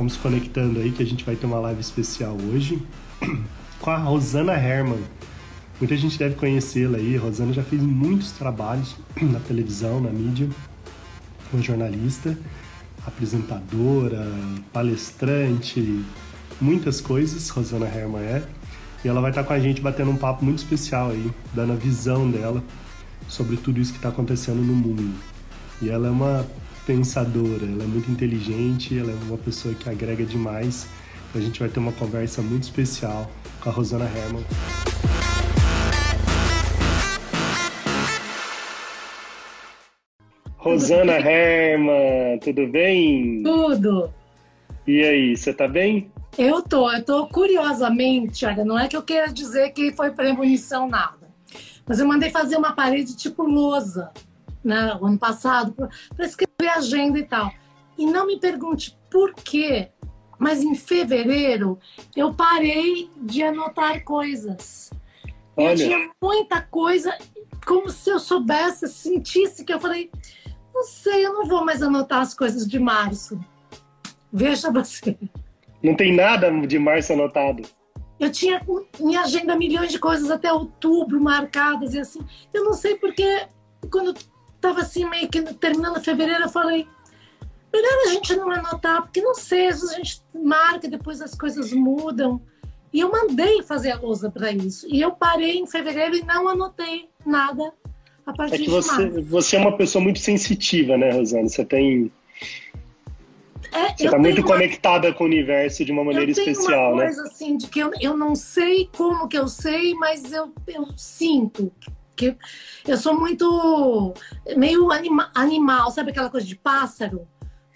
Vamos conectando aí que a gente vai ter uma live especial hoje com a Rosana Herman. Muita gente deve conhecê-la aí. A Rosana já fez muitos trabalhos na televisão, na mídia, como jornalista, apresentadora, palestrante, muitas coisas. Rosana Herman é. E ela vai estar com a gente batendo um papo muito especial aí, dando a visão dela sobre tudo isso que está acontecendo no mundo. E ela é uma pensadora, ela é muito inteligente, ela é uma pessoa que agrega demais. A gente vai ter uma conversa muito especial com a Rosana Herman. Rosana Herman, tudo bem? Tudo. E aí, você tá bem? Eu tô, eu tô curiosamente, olha, não é que eu queira dizer que foi premonição nada, mas eu mandei fazer uma parede tipo lousa né, o ano passado, para escrever agenda e tal. E não me pergunte por quê, mas em fevereiro eu parei de anotar coisas. Olha. Eu tinha muita coisa, como se eu soubesse, sentisse que eu falei, não sei, eu não vou mais anotar as coisas de março. Veja você. Não tem nada de março anotado. Eu tinha minha agenda milhões de coisas até outubro marcadas e assim. Eu não sei porque quando tava assim meio que terminando fevereiro, eu falei, melhor a gente não anotar, porque não sei, às vezes a gente marca, depois as coisas mudam. E eu mandei fazer a lousa para isso. E eu parei em fevereiro e não anotei nada a partir é que você, você é uma pessoa muito sensitiva, né, Rosana? Você tem. É, você está muito uma... conectada com o universo de uma maneira especial, né? Eu tenho uma coisa assim, de que eu, eu não sei como que eu sei, mas eu, eu sinto porque eu sou muito meio anima, animal, sabe aquela coisa de pássaro?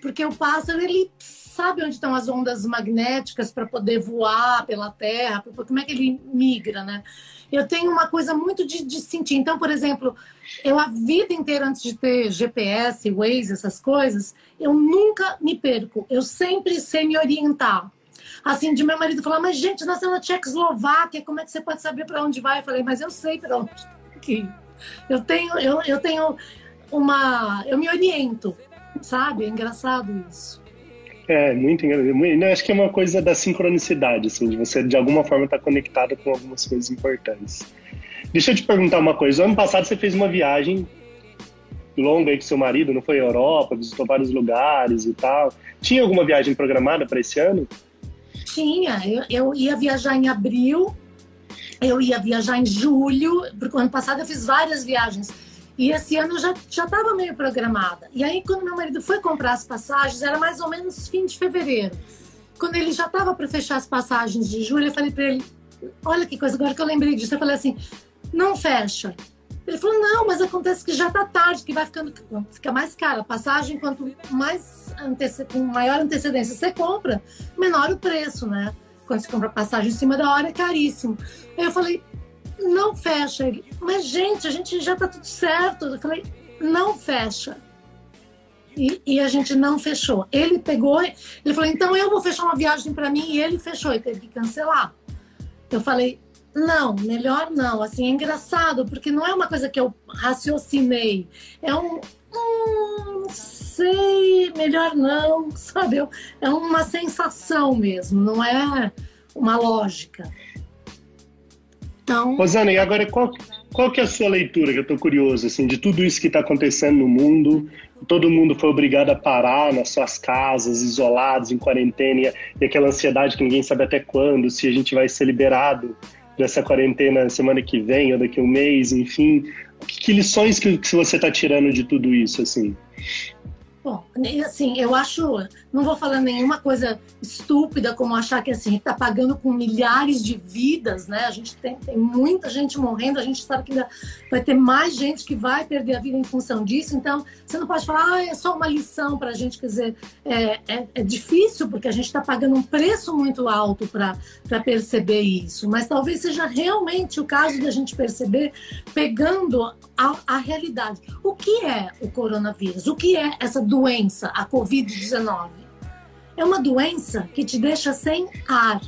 Porque o pássaro ele sabe onde estão as ondas magnéticas para poder voar pela Terra, como é que ele migra, né? Eu tenho uma coisa muito de, de, sentir. Então, por exemplo, eu a vida inteira antes de ter GPS, Waze, essas coisas, eu nunca me perco. Eu sempre sei me orientar. Assim, de meu marido falar, mas gente, nós estamos na Tchecoslováquia, como é que você pode saber para onde vai? Eu falei, mas eu sei para onde aqui. Eu tenho, eu, eu tenho uma. Eu me oriento, sabe? É engraçado isso. É, muito engraçado. Acho que é uma coisa da sincronicidade, assim, de você de alguma forma estar tá conectado com algumas coisas importantes. Deixa eu te perguntar uma coisa. Ano passado você fez uma viagem longa aí com seu marido, não foi à Europa, visitou vários lugares e tal. Tinha alguma viagem programada para esse ano? Tinha. Eu, eu ia viajar em abril eu ia viajar em julho, porque o ano passado eu fiz várias viagens. E esse ano eu já estava meio programada. E aí, quando meu marido foi comprar as passagens, era mais ou menos fim de fevereiro. Quando ele já estava para fechar as passagens de julho, eu falei para ele: Olha que coisa, agora que eu lembrei disso, eu falei assim: Não fecha. Ele falou: Não, mas acontece que já está tarde, que vai ficando fica mais cara. A passagem, quanto mais com maior antecedência você compra, menor o preço, né? Quando você compra passagem em cima da hora, é caríssimo. Aí eu falei, não fecha. Ele, mas gente, a gente já tá tudo certo. Eu falei, não fecha. E, e, a gente não fechou. Ele pegou, ele falou, então eu vou fechar uma viagem para mim e ele fechou e teve que cancelar. Eu falei, não, melhor não. Assim, é engraçado, porque não é uma coisa que eu raciocinei. É um, hum, sei, melhor não, sabe? É uma sensação mesmo, não é uma lógica. Então... Rosana, e agora qual, qual que é a sua leitura, que eu estou curioso, assim, de tudo isso que está acontecendo no mundo? Todo mundo foi obrigado a parar nas suas casas, isolados, em quarentena, e, aquela ansiedade que ninguém sabe até quando, se a gente vai ser liberado dessa quarentena semana que vem ou daqui a um mês, enfim. Que, lições que, que você está tirando de tudo isso, assim? Bom, assim, eu acho, não vou falar nenhuma coisa estúpida como achar que assim, está pagando com milhares de vidas, né? A gente tem, tem, muita gente morrendo, a gente sabe que ainda vai ter mais gente que vai perder a vida em função disso. Então, você não pode falar, ah, é só uma lição para a gente, quer dizer, é, é, é difícil porque a gente está pagando um preço muito alto para perceber isso. Mas talvez seja realmente o caso da gente perceber pegando a, a realidade. O que é o coronavírus? O que é essa doença, a Covid-19. É uma doença que te deixa sem ar.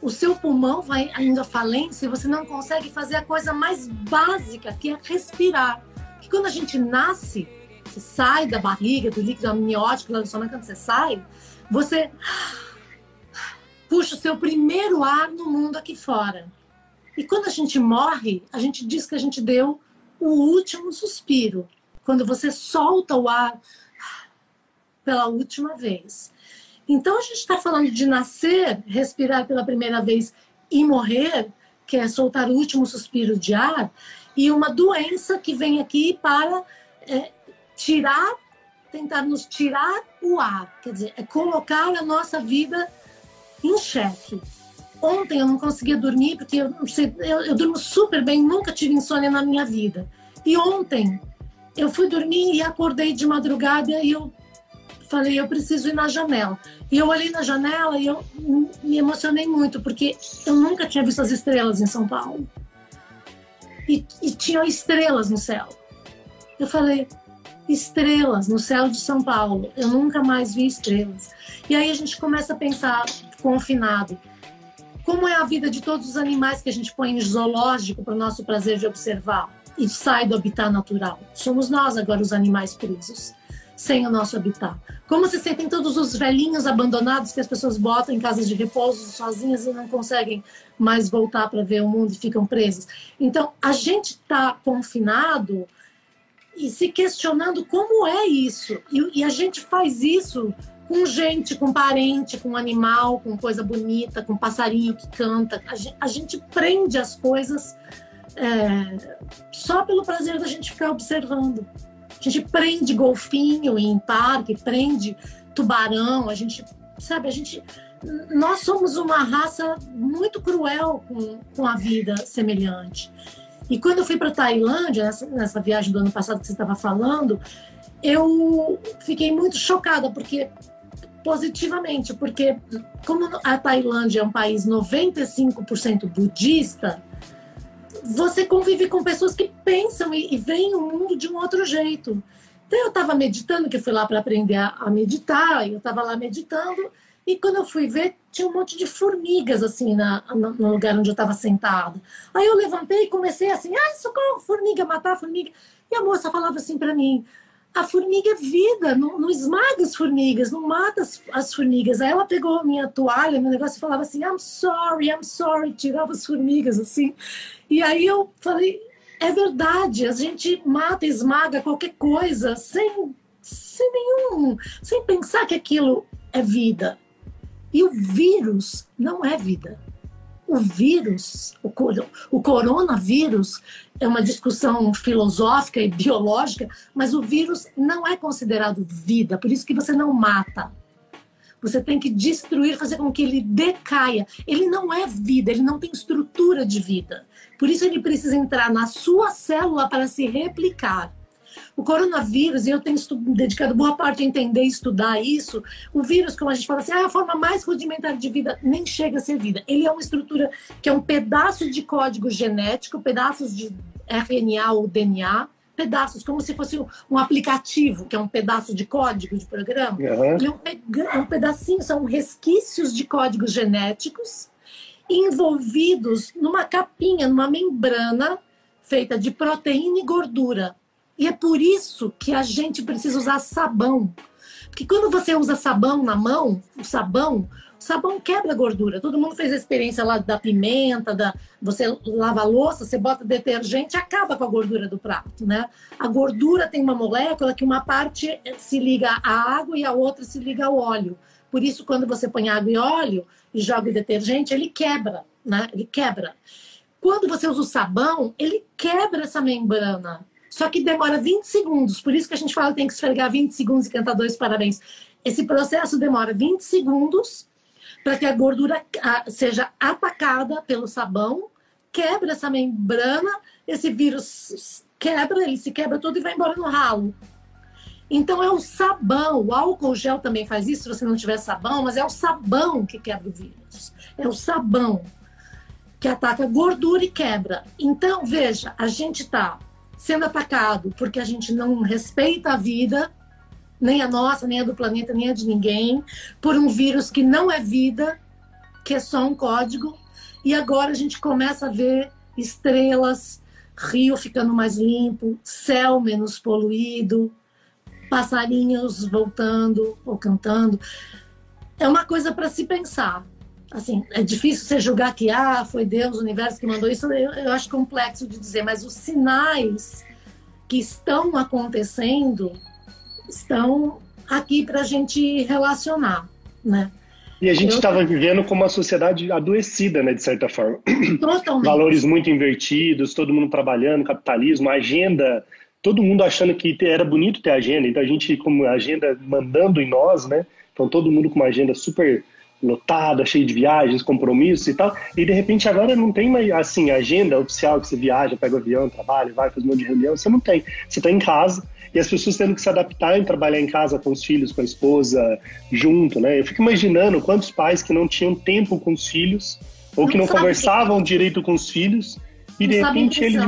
O seu pulmão vai indo à falência e você não consegue fazer a coisa mais básica, que é respirar. Que quando a gente nasce, você sai da barriga, do líquido amniótico lá do estômago, quando você sai, Você puxa o seu primeiro ar no mundo aqui fora. E quando a gente morre, a gente diz que a gente deu o último suspiro. Quando você solta o ar pela última vez. Então a gente está falando de nascer, respirar pela primeira vez e morrer, que é soltar o último suspiro de ar, e uma doença que vem aqui para é, tirar, tentar nos tirar o ar, quer dizer, é colocar a nossa vida em xeque. Ontem eu não conseguia dormir porque eu, eu, eu durmo super bem, nunca tive insônia na minha vida. E ontem eu fui dormir e acordei de madrugada e eu falei, eu preciso ir na janela. E eu olhei na janela e eu me emocionei muito, porque eu nunca tinha visto as estrelas em São Paulo. E, e tinha estrelas no céu. Eu falei, estrelas no céu de São Paulo. Eu nunca mais vi estrelas. E aí a gente começa a pensar, confinado, como é a vida de todos os animais que a gente põe em zoológico para o nosso prazer de observar e sai do habitat natural. Somos nós agora os animais presos sem o nosso habitat? Como se sentem todos os velhinhos abandonados que as pessoas botam em casas de repouso sozinhas e não conseguem mais voltar para ver o mundo e ficam presos? Então, a gente está confinado e se questionando como é isso. E, e, a gente faz isso com gente, com parente, com animal, com coisa bonita, com passarinho que canta. A gente, a gente prende as coisas é, só pelo prazer da gente ficar observando. A gente prende golfinho em parque, prende tubarão, a gente, sabe, a gente. Nós somos uma raça muito cruel com, com a vida semelhante. E quando eu fui para Tailândia, nessa, nessa viagem do ano passado que você estava falando, eu fiquei muito chocada, porque positivamente, porque como a Tailândia é um país 95% budista, você convive com pessoas que pensam e, e veem o mundo de um outro jeito. Então eu estava meditando, que fui lá para aprender a, a meditar, e eu estava lá meditando, e quando eu fui ver, tinha um monte de formigas assim na, no lugar onde eu estava sentada. Aí eu levantei e comecei assim, ah, socorro, formiga, matar formiga. E a moça falava assim para mim, a formiga é vida, não, não, esmaga as formigas, não mata as, as, formigas. Aí ela pegou minha toalha, meu negócio e falava assim, I'm sorry, I'm sorry, tirava as formigas assim. E aí eu falei, é verdade, a gente mata, esmaga qualquer coisa sem, sem nenhum, sem pensar que aquilo é vida. E o vírus não é vida. O vírus, o, o coronavírus, é uma discussão filosófica e biológica, mas o vírus não é considerado vida, por isso que você não mata. Você tem que destruir, fazer com que ele decaia. Ele não é vida, ele não tem estrutura de vida. Por isso ele precisa entrar na sua célula para se replicar. O coronavírus, e eu tenho dedicado boa parte a entender e estudar isso, o vírus, como a gente fala assim, é a forma mais rudimentar de vida, nem chega a ser vida. Ele é uma estrutura que é um pedaço de código genético, pedaços de RNA ou DNA, pedaços, como se fosse um aplicativo, que é um pedaço de código de programa. Uhum. Ele é um, é um pedacinho, são resquícios de códigos genéticos envolvidos numa capinha, numa membrana feita de proteína e gordura. E é por isso que a gente precisa usar sabão. Porque quando você usa sabão na mão, o sabão, o sabão quebra gordura. Todo mundo fez a experiência lá da pimenta, da você lava a louça, você bota detergente, acaba com a gordura do prato, né? A gordura tem uma molécula que uma parte se liga à água e a outra se liga ao óleo. Por isso, quando você põe água e óleo e joga o detergente, ele quebra, né? Ele quebra. Quando você usa o sabão, ele quebra essa membrana só que demora 20 segundos, por isso que a gente fala que tem que esfregar 20 segundos e cantar dois parabéns. Esse processo demora 20 segundos para que a gordura seja atacada pelo sabão, quebra essa membrana, esse vírus quebra, ele se quebra todo e vai embora no ralo. Então é o sabão, o álcool gel também faz isso se você não tiver sabão, mas é o sabão que quebra o vírus. É o sabão que ataca gordura e quebra. Então, veja, a gente está sendo atacado porque a gente não respeita a vida, nem a nossa, nem a do planeta, nem a de ninguém, por um vírus que não é vida, que é só um código. E agora a gente começa a ver estrelas, rio ficando mais limpo, céu menos poluído, passarinhos voltando ou cantando. é uma coisa para se pensar. Assim, é difícil você julgar que ah, foi Deus, o universo que mandou isso, eu, eu acho complexo de dizer, mas os sinais que estão acontecendo estão aqui para a gente relacionar, né? E a gente estava vivendo com uma sociedade adoecida, né, de certa forma. Totalmente. Valores muito invertidos, todo mundo trabalhando, capitalismo, agenda, todo mundo achando que era bonito ter agenda, então a gente como agenda mandando em nós, né? Então todo mundo com uma agenda super lotada, cheia de viagens, compromissos e tal. E de repente agora não tem mais assim agenda oficial que você viaja, pega o avião, trabalha, vai, faz um monte de reunião, você não tem. Você está em casa e as pessoas tendo que se adaptar em trabalhar em casa com os filhos, com a esposa, junto, né? Eu fico imaginando quantos pais que não tinham tempo com os filhos ou que não, não conversavam que... direito com os filhos e não de repente ele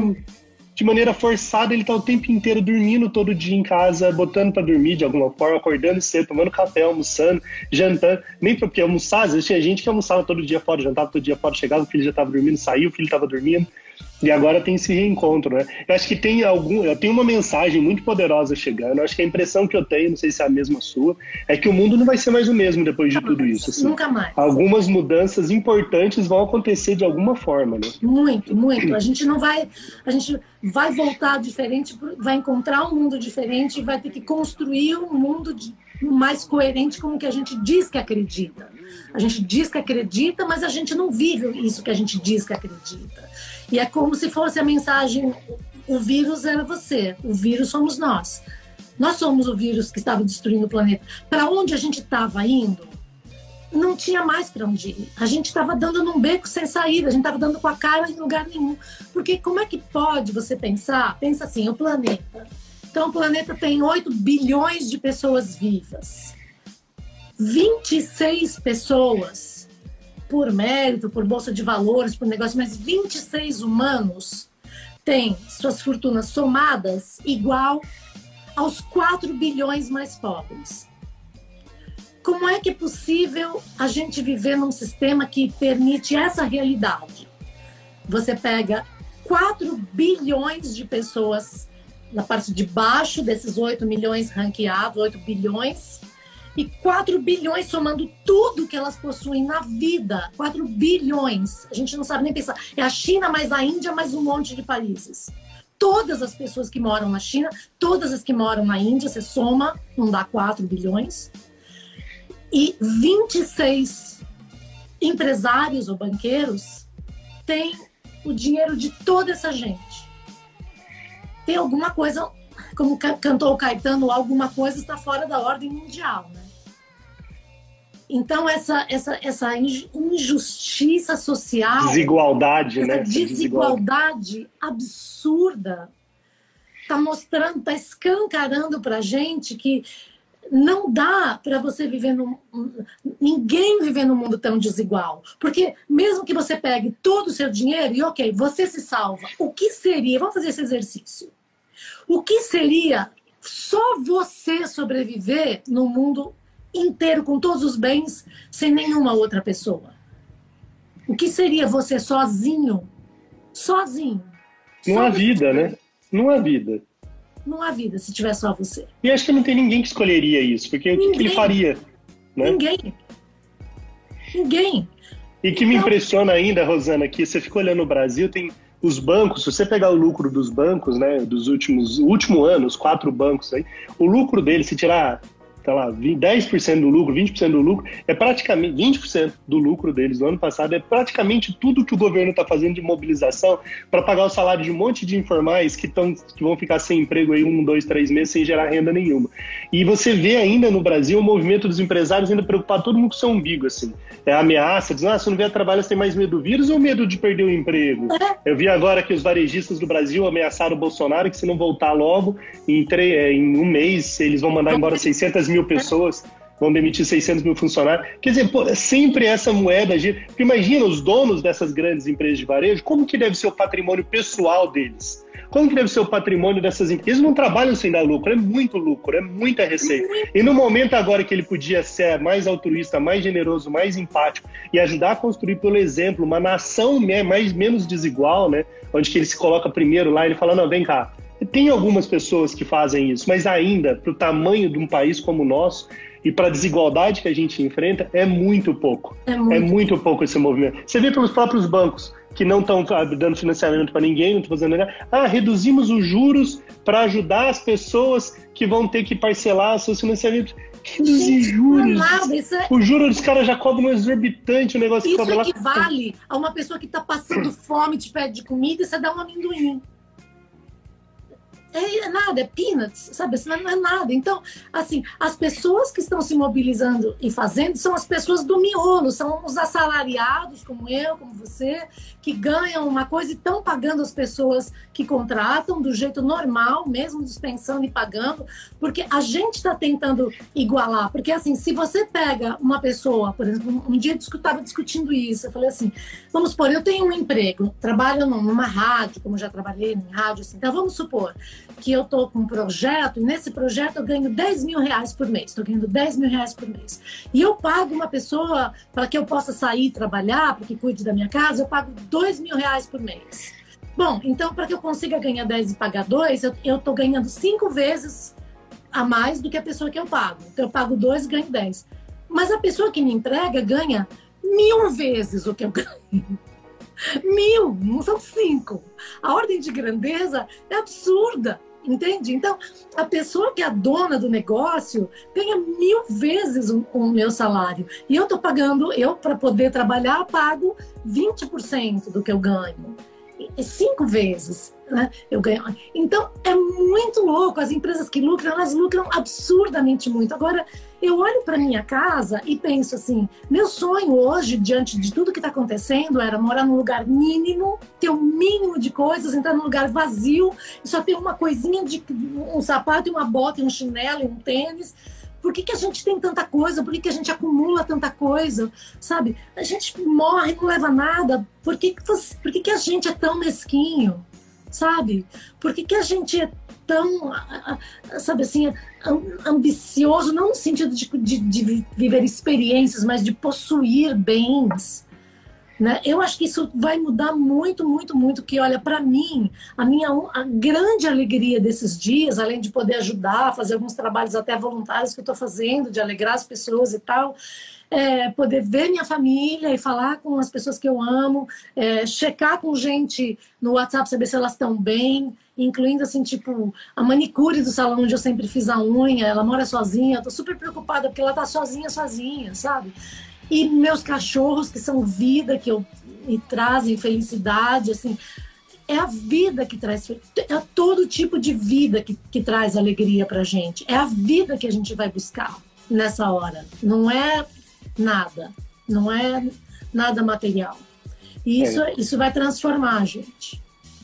de maneira forçada, ele tá o tempo inteiro dormindo todo dia em casa, botando para dormir de alguma forma, acordando cedo, tomando café, almoçando, jantando. Nem porque almoçar, às vezes tinha gente que almoçava todo dia fora, jantava todo dia fora, chegava, o filho já estava dormindo, saiu, o filho estava dormindo. E agora tem esse reencontro, né? Eu acho que tem algum, eu tenho uma mensagem muito poderosa chegando. Eu acho que a impressão que eu tenho, não sei se é a mesma sua, é que o mundo não vai ser mais o mesmo depois de tudo isso. Assim. Nunca mais. Algumas mudanças importantes vão acontecer de alguma forma, né? Muito, muito. A gente não vai, a gente vai voltar diferente, vai encontrar um mundo diferente, vai ter que construir um mundo de, mais coerente com o que a gente diz que acredita. A gente diz que acredita, mas a gente não vive isso que a gente diz que acredita. E é como se fosse a mensagem: o vírus era você, o vírus somos nós. Nós somos o vírus que estava destruindo o planeta. Para onde a gente estava indo, não tinha mais para onde ir. A gente estava dando num beco sem saída, a gente estava dando com a cara em lugar nenhum. Porque como é que pode você pensar? Pensa assim: o planeta. Então, o planeta tem 8 bilhões de pessoas vivas. 26 pessoas por mérito, por bolsa de valores, por negócio, mas 26 humanos têm suas fortunas somadas igual aos 4 bilhões mais pobres. Como é que é possível a gente viver num sistema que permite essa realidade? Você pega 4 bilhões de pessoas na parte de baixo desses 8 milhões ranqueados, 8 bilhões, e 4 bilhões somando tudo que elas possuem na vida. 4 bilhões. A gente não sabe nem pensar. É a China mais a Índia mais um monte de países. Todas as pessoas que moram na China, todas as que moram na Índia, você soma, não dá 4 bilhões. E 26 empresários ou banqueiros têm o dinheiro de toda essa gente. Tem alguma coisa, como cantou o Caetano, alguma coisa está fora da ordem mundial, né? Então, essa, essa, essa injustiça social. Desigualdade, essa né? Desigualdade absurda está mostrando, está escancarando para a gente que não dá para você viver num. Ninguém viver num mundo tão desigual. Porque mesmo que você pegue todo o seu dinheiro e, ok, você se salva, o que seria? Vamos fazer esse exercício. O que seria só você sobreviver no mundo inteiro, com todos os bens, sem nenhuma outra pessoa? O que seria você sozinho? Sozinho. Não há vida, né? Não há vida. Não há vida se tiver só você. E acho que não tem ninguém que escolheria isso, porque ninguém. o que ele faria? Né? Ninguém. Ninguém. E que me então... impressiona ainda, Rosana, que você fica olhando o Brasil, tem os bancos, se você pegar o lucro dos bancos, né, dos últimos último anos, quatro bancos aí, o lucro deles, se tirar sei lá, 10% do lucro, 20% do lucro, é praticamente 20% do lucro deles do ano passado, é praticamente tudo que o governo está fazendo de mobilização para pagar o salário de um monte de informais que, tão, que vão ficar sem emprego aí um, dois, três meses sem gerar renda nenhuma. E você vê ainda no Brasil o movimento dos empresários ainda preocupar todo mundo com seu umbigo, assim. É ameaça, dizendo, ah, se não vier trabalho, você tem mais medo do vírus ou medo de perder o emprego? Eu vi agora que os varejistas do Brasil ameaçaram o Bolsonaro que se não voltar logo, em, é, em um mês, eles vão mandar embora 600 mil pessoas, vão demitir 600 mil funcionários. Quer dizer, pô, é sempre essa moeda gira. Porque imagina os donos dessas grandes empresas de varejo, como que deve ser o patrimônio pessoal deles? Como que deve ser o patrimônio dessas empresas? Eles não trabalham sem dar lucro, é muito lucro, é muita receita. E no momento agora que ele podia ser mais altruísta, mais generoso, mais empático e ajudar a construir pelo exemplo uma nação mais menos desigual, né? Onde que ele se coloca primeiro lá, ele fala: "Não, vem cá, tem algumas pessoas que fazem isso, mas ainda, para o tamanho de um país como o nosso, e para a desigualdade que a gente enfrenta, é muito pouco. É muito, é muito pouco esse movimento. Você vê pelos próprios bancos que não estão dando financiamento para ninguém, não estão fazendo nada. Ah, reduzimos os juros para ajudar as pessoas que vão ter que parcelar seus financiamentos. Reduzir juros. Nada, isso é... O juro dos caras já cobram um exorbitante o negócio isso que cobra equivale lá. a uma pessoa que está passando fome, te pede comida e você dá um amendoim. É, é, nada, é peanuts, sabe? Isso não é nada. Então, assim, as pessoas que estão se mobilizando e fazendo são as pessoas do miolo, são os assalariados, como eu, como você, que ganham uma coisa e estão pagando as pessoas que contratam do jeito normal, mesmo dispensando e pagando, porque a gente está tentando igualar. Porque, assim, se você pega uma pessoa, por exemplo, um dia eu estava discutindo isso, eu falei assim: vamos supor, eu tenho um emprego, trabalho numa rádio, como já trabalhei em rádio, assim, então vamos supor que eu estou com um projeto, nesse projeto eu ganho 10 mil reais por mês, estou ganhando 10 mil reais por mês. E eu pago uma pessoa para que eu possa sair trabalhar, para que cuide da minha casa, eu pago 2 mil reais por mês. Bom, então para que eu consiga ganhar 10 e pagar 2, eu estou ganhando 5 vezes a mais do que a pessoa que eu pago. Então eu pago 2 e ganho 10. Mas a pessoa que me entrega ganha mil vezes o que eu ganho. Mil, não são cinco. A ordem de grandeza é absurda. Entende? Então, a pessoa que é a dona do negócio ganha mil vezes o, o meu salário. E eu estou pagando, eu, para poder trabalhar, pago 20% do que eu ganho. Cinco vezes né? eu ganho. Então, é muito louco. As empresas que lucram, elas lucram absurdamente muito. Agora, eu olho para minha casa e penso assim: meu sonho hoje, diante de tudo que está acontecendo, era morar num lugar mínimo, ter um mínimo de coisas, entrar num lugar vazio e só ter uma coisinha de um sapato uma bota, um chinelo um tênis. Por que, que a gente tem tanta coisa? Por que, que a gente acumula tanta coisa? Sabe? A gente morre, não leva nada. Por que, que, você, por que, que a gente é tão mesquinho? Sabe? Por que, que a gente é tão, sabe assim, ambicioso, não no sentido de, de, de viver experiências, mas de possuir bens. Né? Eu acho que isso vai mudar muito, muito, muito. Que olha, para mim, a minha a grande alegria desses dias, além de poder ajudar, fazer alguns trabalhos até voluntários que eu estou fazendo, de alegrar as pessoas e tal, é poder ver minha família e falar com as pessoas que eu amo, é, checar com gente no WhatsApp, saber se elas estão bem, incluindo assim, tipo, a manicure do salão onde eu sempre fiz a unha, ela mora sozinha, eu tô super preocupada porque ela tá sozinha, sozinha, sabe? E meus cachorros, que são vida, que eu, me trazem felicidade, assim, é a vida que traz, é todo tipo de vida que, que traz alegria pra gente, é a vida que a gente vai buscar nessa hora, não é nada, não é nada material. E isso, é. isso vai transformar a gente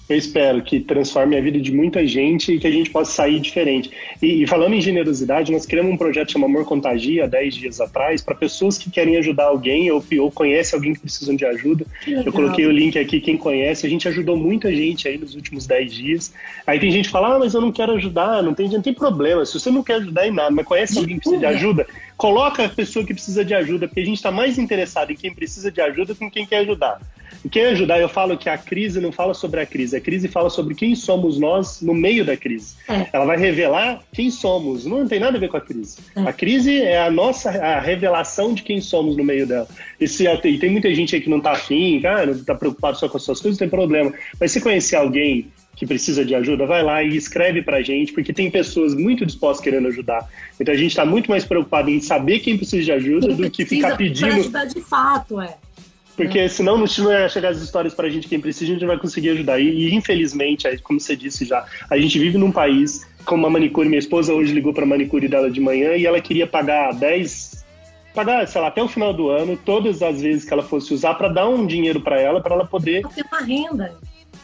eu espero que transforme a vida de muita gente e que a gente possa sair diferente. E, e falando em generosidade, nós criamos um projeto chamado Amor Contagia, há 10 dias atrás, para pessoas que querem ajudar alguém ou, ou conhecem alguém que precisam de ajuda. Eu coloquei o link aqui, quem conhece. A gente ajudou muita gente aí nos últimos 10 dias. Aí tem gente que fala, ah, mas eu não quero ajudar, não tem, não tem problema. Se você não quer ajudar em nada, mas conhece alguém que precisa de ajuda, coloca a pessoa que precisa de ajuda, porque a gente está mais interessado em quem precisa de ajuda do que em quem quer ajudar. E quem ajudar, eu falo que a crise não fala sobre a crise, a crise fala sobre quem somos nós no meio da crise. É. Ela vai revelar quem somos, não tem nada a ver com a crise. É. A crise é a nossa a revelação de quem somos no meio dela. E, se, e tem muita gente aí que não tá afim, cara, não tá preocupado só com as suas coisas, não tem problema. Mas se conhecer alguém que precisa de ajuda, vai lá e escreve pra gente, porque tem pessoas muito dispostas querendo ajudar. Então a gente está muito mais preocupado em saber quem precisa de ajuda quem do que ficar pedindo. Pra ajudar de fato, é. Porque é. senão não vai chegar as histórias pra gente quem precisa, a gente não vai conseguir ajudar. E, e infelizmente, como você disse já, a gente vive num país como uma manicure, minha esposa hoje ligou pra manicure dela de manhã e ela queria pagar 10 pagar, sei lá, até o final do ano, todas as vezes que ela fosse usar para dar um dinheiro para ela, para ela poder ter uma renda.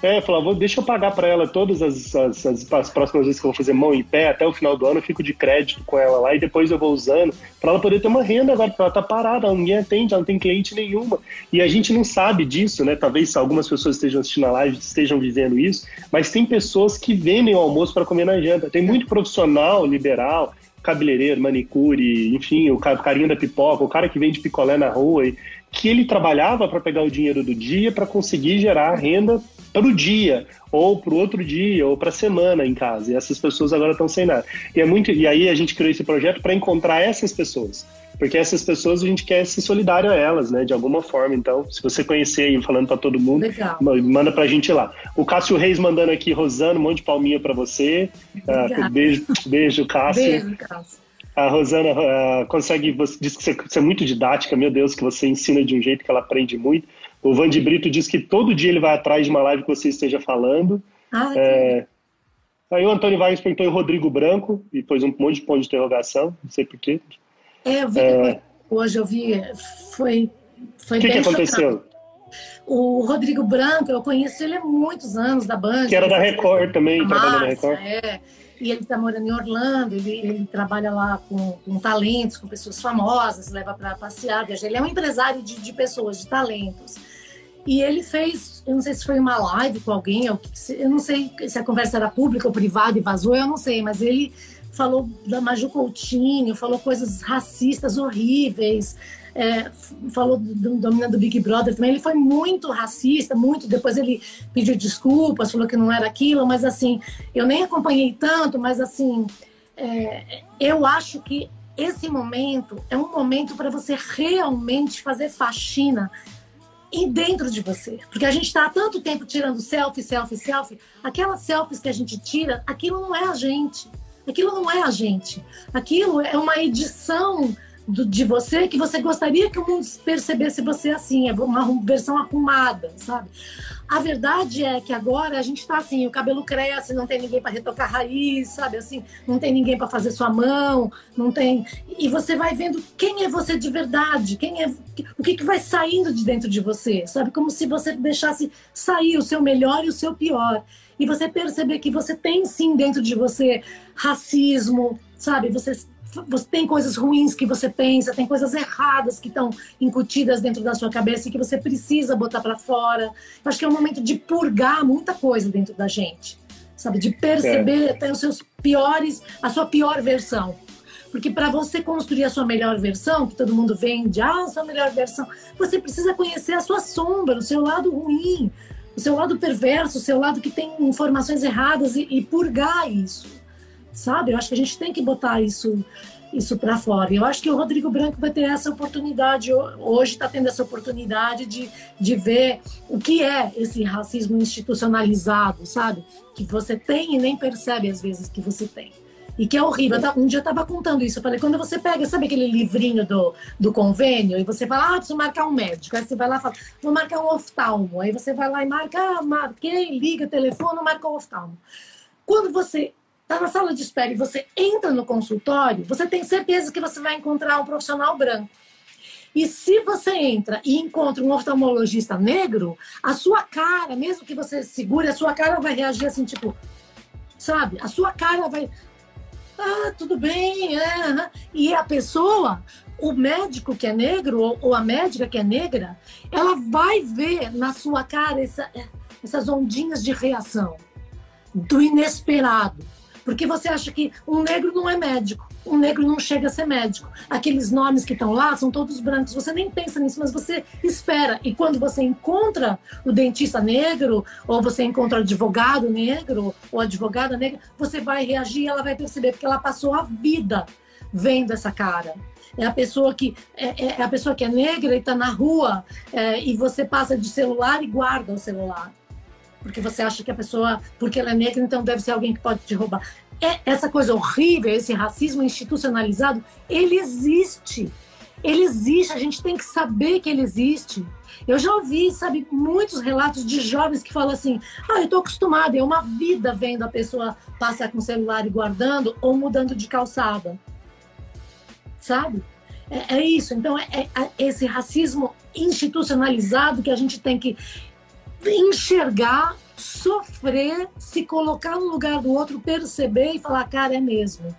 É, falava, deixa eu pagar para ela todas as, as, as, as, próximas vezes que eu vou fazer mão em pé, até o final do ano eu fico de crédito com ela lá e depois eu vou usando, para ela poder ter uma renda agora, porque ela tá parada, ninguém atende, ela não tem cliente nenhuma. E a gente não sabe disso, né? Talvez algumas pessoas estejam assistindo a live, estejam vivendo isso, mas tem pessoas que vendem o almoço para comer na janta. Tem muito profissional liberal, cabeleireiro, manicure, enfim, o carinha da pipoca, o cara que vende picolé na rua, que ele trabalhava para pegar o dinheiro do dia para conseguir gerar renda para o dia, ou para o outro dia, ou para a semana em casa. E essas pessoas agora estão sem nada. E, é muito, e aí a gente criou esse projeto para encontrar essas pessoas. Porque essas pessoas a gente quer ser solidário a elas, né? De alguma forma. Então, se você conhecer aí falando para todo mundo, Legal. manda para a gente lá. O Cássio Reis mandando aqui, Rosana, um monte de palminha para você. Uh, beijo, beijo, Cássio. Beijo, Cássio. A Rosana uh, consegue, você diz que você, é muito didática, meu Deus, que você ensina de um jeito que ela aprende muito. O Vande Brito diz que todo dia ele vai atrás de uma live que você esteja falando. Ah, é... Aí o Antônio Vargas perguntou em Rodrigo Branco e pôs um monte de ponto de interrogação, não sei porquê. É, eu vi, é... hoje eu vi, foi, foi O que, que aconteceu? Chocante. O Rodrigo Branco, eu conheci ele há muitos anos da Band. Que era da Record também, trabalhou na Record. É, e ele está morando em Orlando, ele, ele trabalha lá com, com, talentos, com pessoas famosas, leva para passear, viajar. Ele é um empresário de, de, pessoas, de talentos. E ele fez, eu não sei se foi uma live com alguém, eu, eu não sei se a conversa era pública ou privada e vazou, eu não sei, mas ele falou da Maju Coutinho, falou coisas racistas horríveis, é, falou do, do do Big Brother também, ele foi muito racista, muito, depois ele pediu desculpas, falou que não era aquilo, mas assim, eu nem acompanhei tanto, mas assim, é, eu acho que esse momento é um momento para você realmente fazer faxina e dentro de você. Porque a gente está há tanto tempo tirando selfie, selfie, selfie. Aquelas selfies que a gente tira, aquilo não é a gente. Aquilo não é a gente. Aquilo é uma edição do, de você que você gostaria que o mundo percebesse você assim, é uma versão arrumada, sabe? A verdade é que agora a gente está assim, o cabelo cresce, não tem ninguém para retocar raiz, sabe? Assim, não tem ninguém para fazer sua mão, não tem. E você vai vendo quem é você de verdade, quem é o que, que vai saindo de dentro de você, sabe? Como se você deixasse sair o seu melhor e o seu pior. E você perceber que você tem sim dentro de você racismo, sabe? Você você tem coisas ruins que você pensa, tem coisas erradas que estão incutidas dentro da sua cabeça e que você precisa botar para fora. Eu acho que é um momento de purgar muita coisa dentro da gente, sabe? De perceber é. até os seus piores, a sua pior versão. Porque para você construir a sua melhor versão, que todo mundo vende, ah, a sua melhor versão, você precisa conhecer a sua sombra, o seu lado ruim, o seu lado perverso, o seu lado que tem informações erradas e, e purgar isso sabe? Eu acho que a gente tem que botar isso isso para fora. Eu acho que o Rodrigo Branco vai ter essa oportunidade, hoje está tendo essa oportunidade de, de ver o que é esse racismo institucionalizado, sabe? Que você tem e nem percebe às vezes que você tem. E que é horrível. Um dia eu estava contando isso. Eu falei, quando você pega, sabe aquele livrinho do, do convênio? E você fala, ah, preciso marcar um médico. Aí você vai lá e fala, vou marcar um oftalmo. Aí você vai lá e marca, ah, marquei, liga, telefone, marca o oftalmo. Quando você está na sala de espera e você entra no consultório, você tem certeza que você vai encontrar um profissional branco. E se você entra e encontra um oftalmologista negro, a sua cara, mesmo que você segure, a sua cara vai reagir assim, tipo, sabe? A sua cara vai. Ah, tudo bem, é. E a pessoa, o médico que é negro, ou a médica que é negra, ela vai ver na sua cara essa, essas ondinhas de reação do inesperado. Porque você acha que um negro não é médico, um negro não chega a ser médico. Aqueles nomes que estão lá são todos brancos. Você nem pensa nisso, mas você espera. E quando você encontra o dentista negro, ou você encontra o advogado negro, ou advogada negra, você vai reagir e ela vai perceber, porque ela passou a vida vendo essa cara. É a pessoa que é, é, é a pessoa que é negra e está na rua é, e você passa de celular e guarda o celular porque você acha que a pessoa, porque ela é negra, então deve ser alguém que pode te roubar. É, essa coisa horrível, esse racismo institucionalizado, ele existe. Ele existe, a gente tem que saber que ele existe. Eu já ouvi, sabe, muitos relatos de jovens que falam assim: ah, eu tô acostumada, é uma vida vendo a pessoa passar com o celular e guardando ou mudando de calçada. Sabe? É, é isso. Então, é, é esse racismo institucionalizado que a gente tem que enxergar, sofrer, se colocar no lugar do outro, perceber e falar, cara, é mesmo.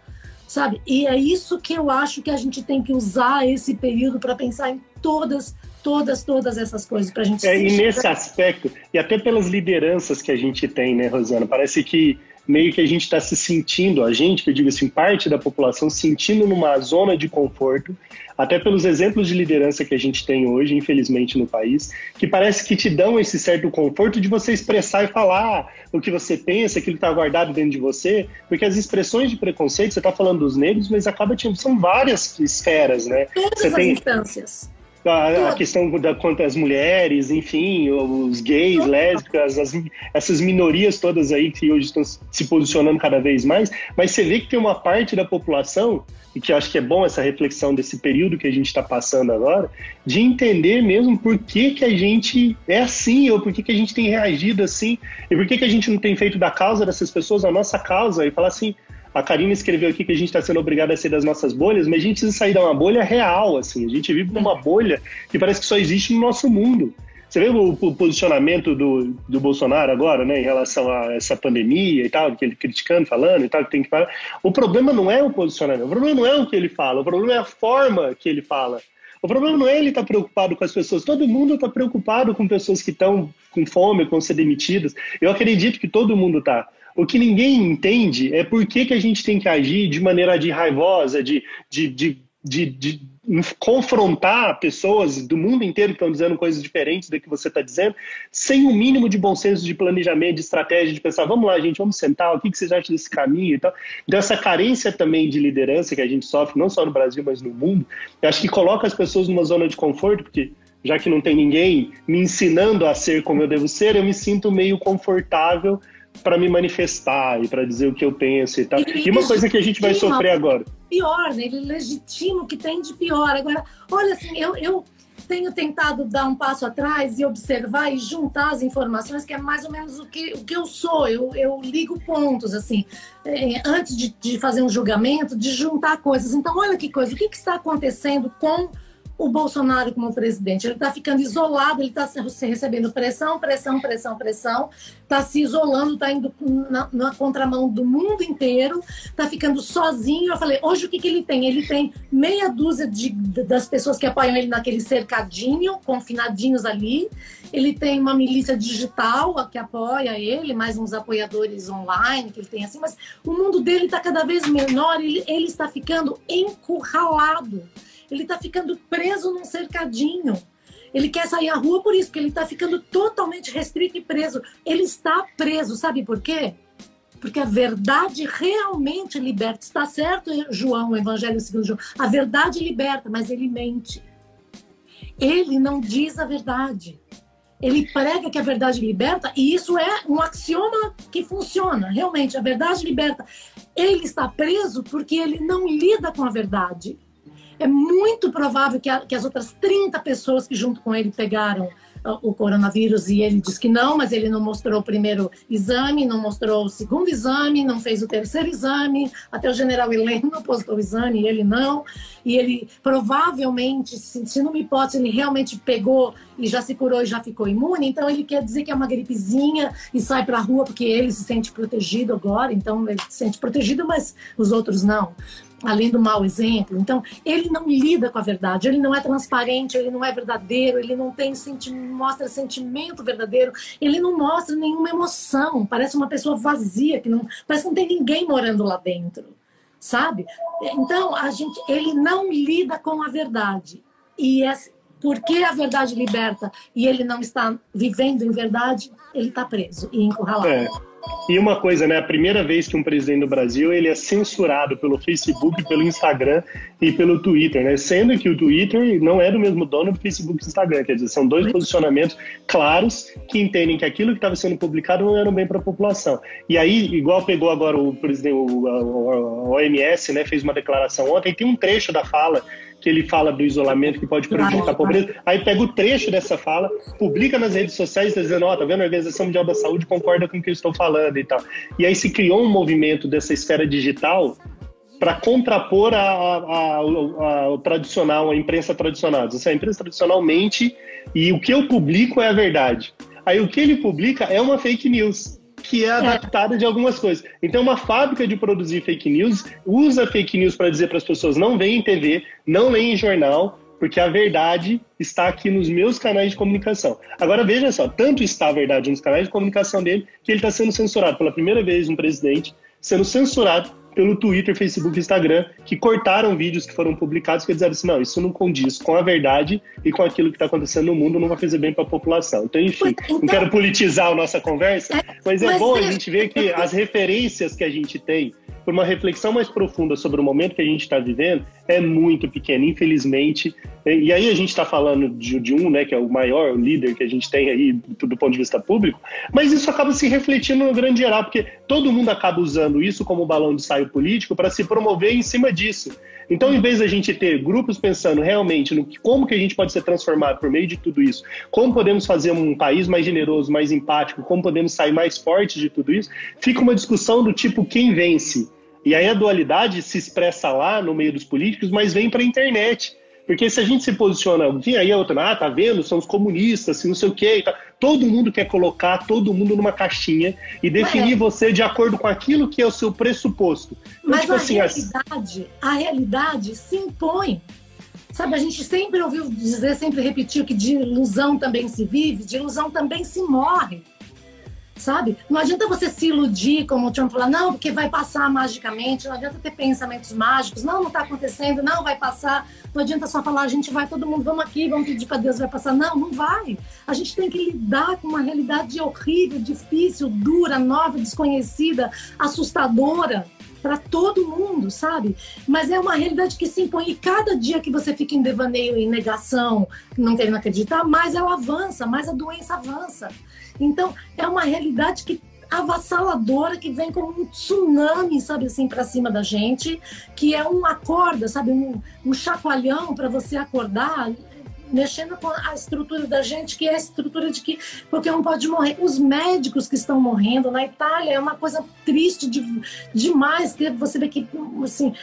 Sabe? E é isso que eu acho que a gente tem que usar esse período para pensar em todas, todas, todas essas coisas para a gente. É, e nesse aspecto, e até pelas lideranças que a gente tem, né, Rosana? Parece que meio que a gente está se sentindo, a gente, que eu digo assim, parte da população, sentindo numa zona de conforto, até pelos exemplos de liderança que a gente tem hoje, infelizmente, no país, que parece que te dão esse certo conforto de você expressar e falar o que você pensa, aquilo que está guardado dentro de você, porque as expressões de preconceito, você está falando dos negros, mas acaba tendo, são várias esferas, né? Todas você as tem... instâncias a, a, questão da quanto as mulheres, enfim, os gays, lésbicas, as, essas minorias todas aí que hoje estão se posicionando cada vez mais, mas você vê que tem uma parte da população e que eu acho que é bom essa reflexão desse período que a gente está passando agora, de entender mesmo por que, que a gente é assim, ou por que, que a gente tem reagido assim, e por que, que a gente não tem feito da causa dessas pessoas a nossa causa, e falar assim, a Karina escreveu aqui que a gente está sendo obrigado a sair das nossas bolhas, mas a gente precisa sair de uma bolha real, assim. A gente vive numa bolha que parece que só existe no nosso mundo. Você vê o, posicionamento do, do Bolsonaro agora, né, em relação a essa pandemia e tal, que ele criticando, falando e tal, que tem que falar. O problema não é o posicionamento, o problema não é o que ele fala, o problema é a forma que ele fala. O problema não é ele estar tá preocupado com as pessoas, todo mundo está preocupado com pessoas que estão com fome, com ser demitidas. Eu acredito que todo mundo está. O que ninguém entende é por que, que a gente tem que agir de maneira de raivosa, de, de, de, de, de confrontar pessoas do mundo inteiro que estão dizendo coisas diferentes do que você está dizendo, sem o um mínimo de bom senso de planejamento, de estratégia, de pensar, vamos lá, gente, vamos sentar, o que, que vocês acham desse caminho e tal. Então, essa carência também de liderança que a gente sofre, não só no Brasil, mas no mundo, eu acho que coloca as pessoas numa zona de conforto, porque já que não tem ninguém me ensinando a ser como eu devo ser, eu me sinto meio confortável para me manifestar e para dizer o que eu penso e tal. E, e uma coisa que a gente vai sofrer agora. Pior, né? Ele legitima o que tem de pior. Agora, olha assim, eu, eu tenho tentado dar um passo atrás e observar e juntar as informações, que é mais ou menos o que, o que eu sou. Eu, eu ligo pontos, assim, é, antes de, de fazer um julgamento, de juntar coisas. Então, olha que coisa, o que, que está acontecendo com o Bolsonaro como presidente. Ele está ficando isolado, ele está recebendo pressão, pressão, pressão, pressão, está se isolando, está indo na, na, contramão do mundo inteiro, está ficando sozinho. Eu falei, hoje o que, que ele tem? Ele tem meia dúzia de, das pessoas que apoiam ele naquele cercadinho, confinadinhos ali. Ele tem uma milícia digital que apoia ele, mais uns apoiadores online que ele tem assim, mas o mundo dele está cada vez menor, ele, ele está ficando encurralado ele está ficando preso num cercadinho. Ele quer sair à rua por isso, porque ele está ficando totalmente restrito e preso. Ele está preso, sabe por quê? Porque a verdade realmente liberta. Está certo, João, o Evangelho segundo João. A verdade liberta, mas ele mente. Ele não diz a verdade. Ele prega que a verdade liberta, e isso é um axioma que funciona. Realmente, a verdade liberta. Ele está preso porque ele não lida com a verdade é muito provável que, a, que as outras 30 pessoas que junto com ele pegaram uh, o coronavírus e ele diz que não, mas ele não mostrou o primeiro exame, não mostrou o segundo exame, não fez o terceiro exame, até o general Heleno postou o exame e ele não, e ele provavelmente, se, se numa hipótese ele realmente pegou e já se curou e já ficou imune, então ele quer dizer que é uma gripezinha e sai para a rua porque ele se sente protegido agora, então ele se sente protegido, mas os outros não além do mau exemplo. Então, ele não lida com a verdade, ele não é transparente, ele não é verdadeiro, ele não tem senti mostra sentimento verdadeiro, ele não mostra nenhuma emoção, parece uma pessoa vazia, que não, parece que não tem ninguém morando lá dentro, sabe? Então, a gente, ele não lida com a verdade. E é, porque a verdade liberta e ele não está vivendo em verdade, ele está preso e encurralado. É. E uma coisa, né? A primeira vez que um presidente do Brasil ele é censurado pelo Facebook, pelo Instagram e pelo Twitter, né? Sendo que o Twitter não é do mesmo dono do Facebook e Instagram, quer dizer, são dois posicionamentos claros que entendem que aquilo que estava sendo publicado não era bem para a população. E aí, igual pegou agora o presidente, o, o, OMS, né? Fez uma declaração ontem, tem um trecho da fala que ele fala do isolamento que pode prejudicar a pobreza. Aí pega o trecho dessa fala, publica nas redes sociais, dizendo, ó, oh, tá vendo? A Organização Mundial da Saúde concorda com o que eu estou falando e tal. E aí se criou um movimento dessa esfera digital para contrapor a, a, a, a, tradicional, a imprensa tradicional. Assim, a imprensa tradicional mente e o que eu publico é a verdade. Aí o que ele publica é uma fake news que é, é adaptada de algumas coisas. Então, uma fábrica de produzir fake news usa fake news para dizer para as pessoas não veem TV, não leem jornal, porque a verdade está aqui nos meus canais de comunicação. Agora veja só, tanto está a verdade nos canais de comunicação dele que ele está sendo censurado pela primeira vez um presidente sendo censurado pelo Twitter, Facebook e Instagram, que cortaram vídeos que foram publicados que disseram assim, não, isso não condiz com a verdade e com aquilo que está acontecendo no mundo, não vai fazer bem para a população. Então, enfim, então, não quero politizar a nossa conversa, é, mas é mas bom a gente ver que as referências que a gente tem por uma reflexão mais profunda sobre o momento que a gente está vivendo, é muito pequena, infelizmente. E aí a gente está falando de, de, um, né, que é o maior líder que a gente tem aí do ponto de vista público, mas isso acaba se refletindo no grande geral, porque todo mundo acaba usando isso como balão de saio político para se promover em cima disso. Então, em vez da gente ter grupos pensando realmente no que, como que a gente pode ser transformado por meio de tudo isso, como podemos fazer um país mais generoso, mais empático, como podemos sair mais fortes de tudo isso, fica uma discussão do tipo quem vence. E aí a dualidade se expressa lá no meio dos políticos, mas vem para a internet. Porque se a gente se posiciona, enfim, aí a outra, ah, tá vendo, são os comunistas, assim, não sei o quê, tá. todo mundo quer colocar todo mundo numa caixinha e definir é. você de acordo com aquilo que é o seu pressuposto. Então, Mas tipo a assim, realidade, a realidade se impõe. Sabe, a gente sempre ouviu dizer, sempre repetiu que de ilusão também se vive, de ilusão também se morre sabe? Não adianta você se iludir, como o Trump fala, não, porque vai passar magicamente, não adianta ter pensamentos mágicos, não, não está acontecendo, não, vai passar. Não adianta só falar, a gente vai, todo mundo, vamos aqui, vamos pedir para Deus, vai passar. Não, não vai. A gente tem que lidar com uma realidade horrível, difícil, dura, nova, desconhecida, assustadora para todo mundo, sabe? Mas é uma realidade que se impõe. E cada dia que você fica em devaneio, em negação, não querendo acreditar, mais ela avança, mais a doença avança. Então, é uma realidade que avassaladora que vem como um tsunami, sabe assim, para cima da gente, que é um acorda, sabe, um, um chacoalhão para você acordar, mexendo com a estrutura da gente, que é a estrutura de que qualquer um pode morrer. Os médicos que estão morrendo na Itália é uma coisa triste de, demais, que você vê que, assim,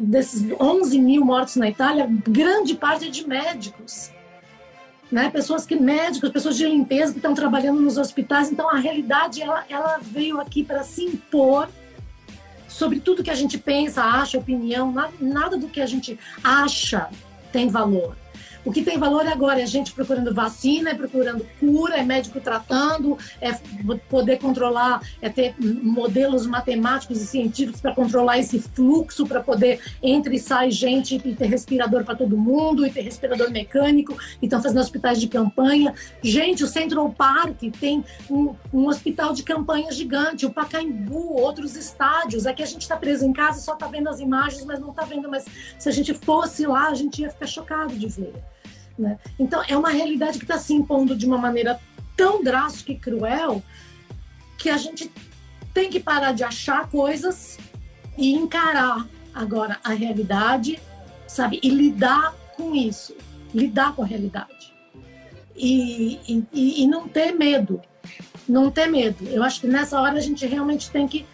desses 11 mil mortos na Itália, grande parte é de médicos né? Pessoas que médicos, pessoas de limpeza que estão trabalhando nos hospitais. Então a realidade ela, ela veio aqui para se impor sobre tudo que a gente pensa, acha, opinião. Nada, nada do que a gente acha tem valor. O que tem valor agora é a gente procurando vacina, é procurando cura, é médico tratando, é poder controlar, é ter modelos matemáticos e científicos para controlar esse fluxo, para poder entre e sai gente e ter respirador para todo mundo, e ter respirador mecânico, e estão fazendo hospitais de campanha. Gente, o Central Park tem um, um hospital de campanha gigante, o Pacaembu, outros estádios. Aqui a gente está preso em casa, só está vendo as imagens, mas não está vendo. Mas se a gente fosse lá, a gente ia ficar chocado de ver. Né? Então, é uma realidade que está se impondo de uma maneira tão drástica e cruel que a gente tem que parar de achar coisas e encarar agora a realidade, sabe? E lidar com isso, lidar com a realidade. E, e, e não ter medo, não ter medo. Eu acho que nessa hora a gente realmente tem que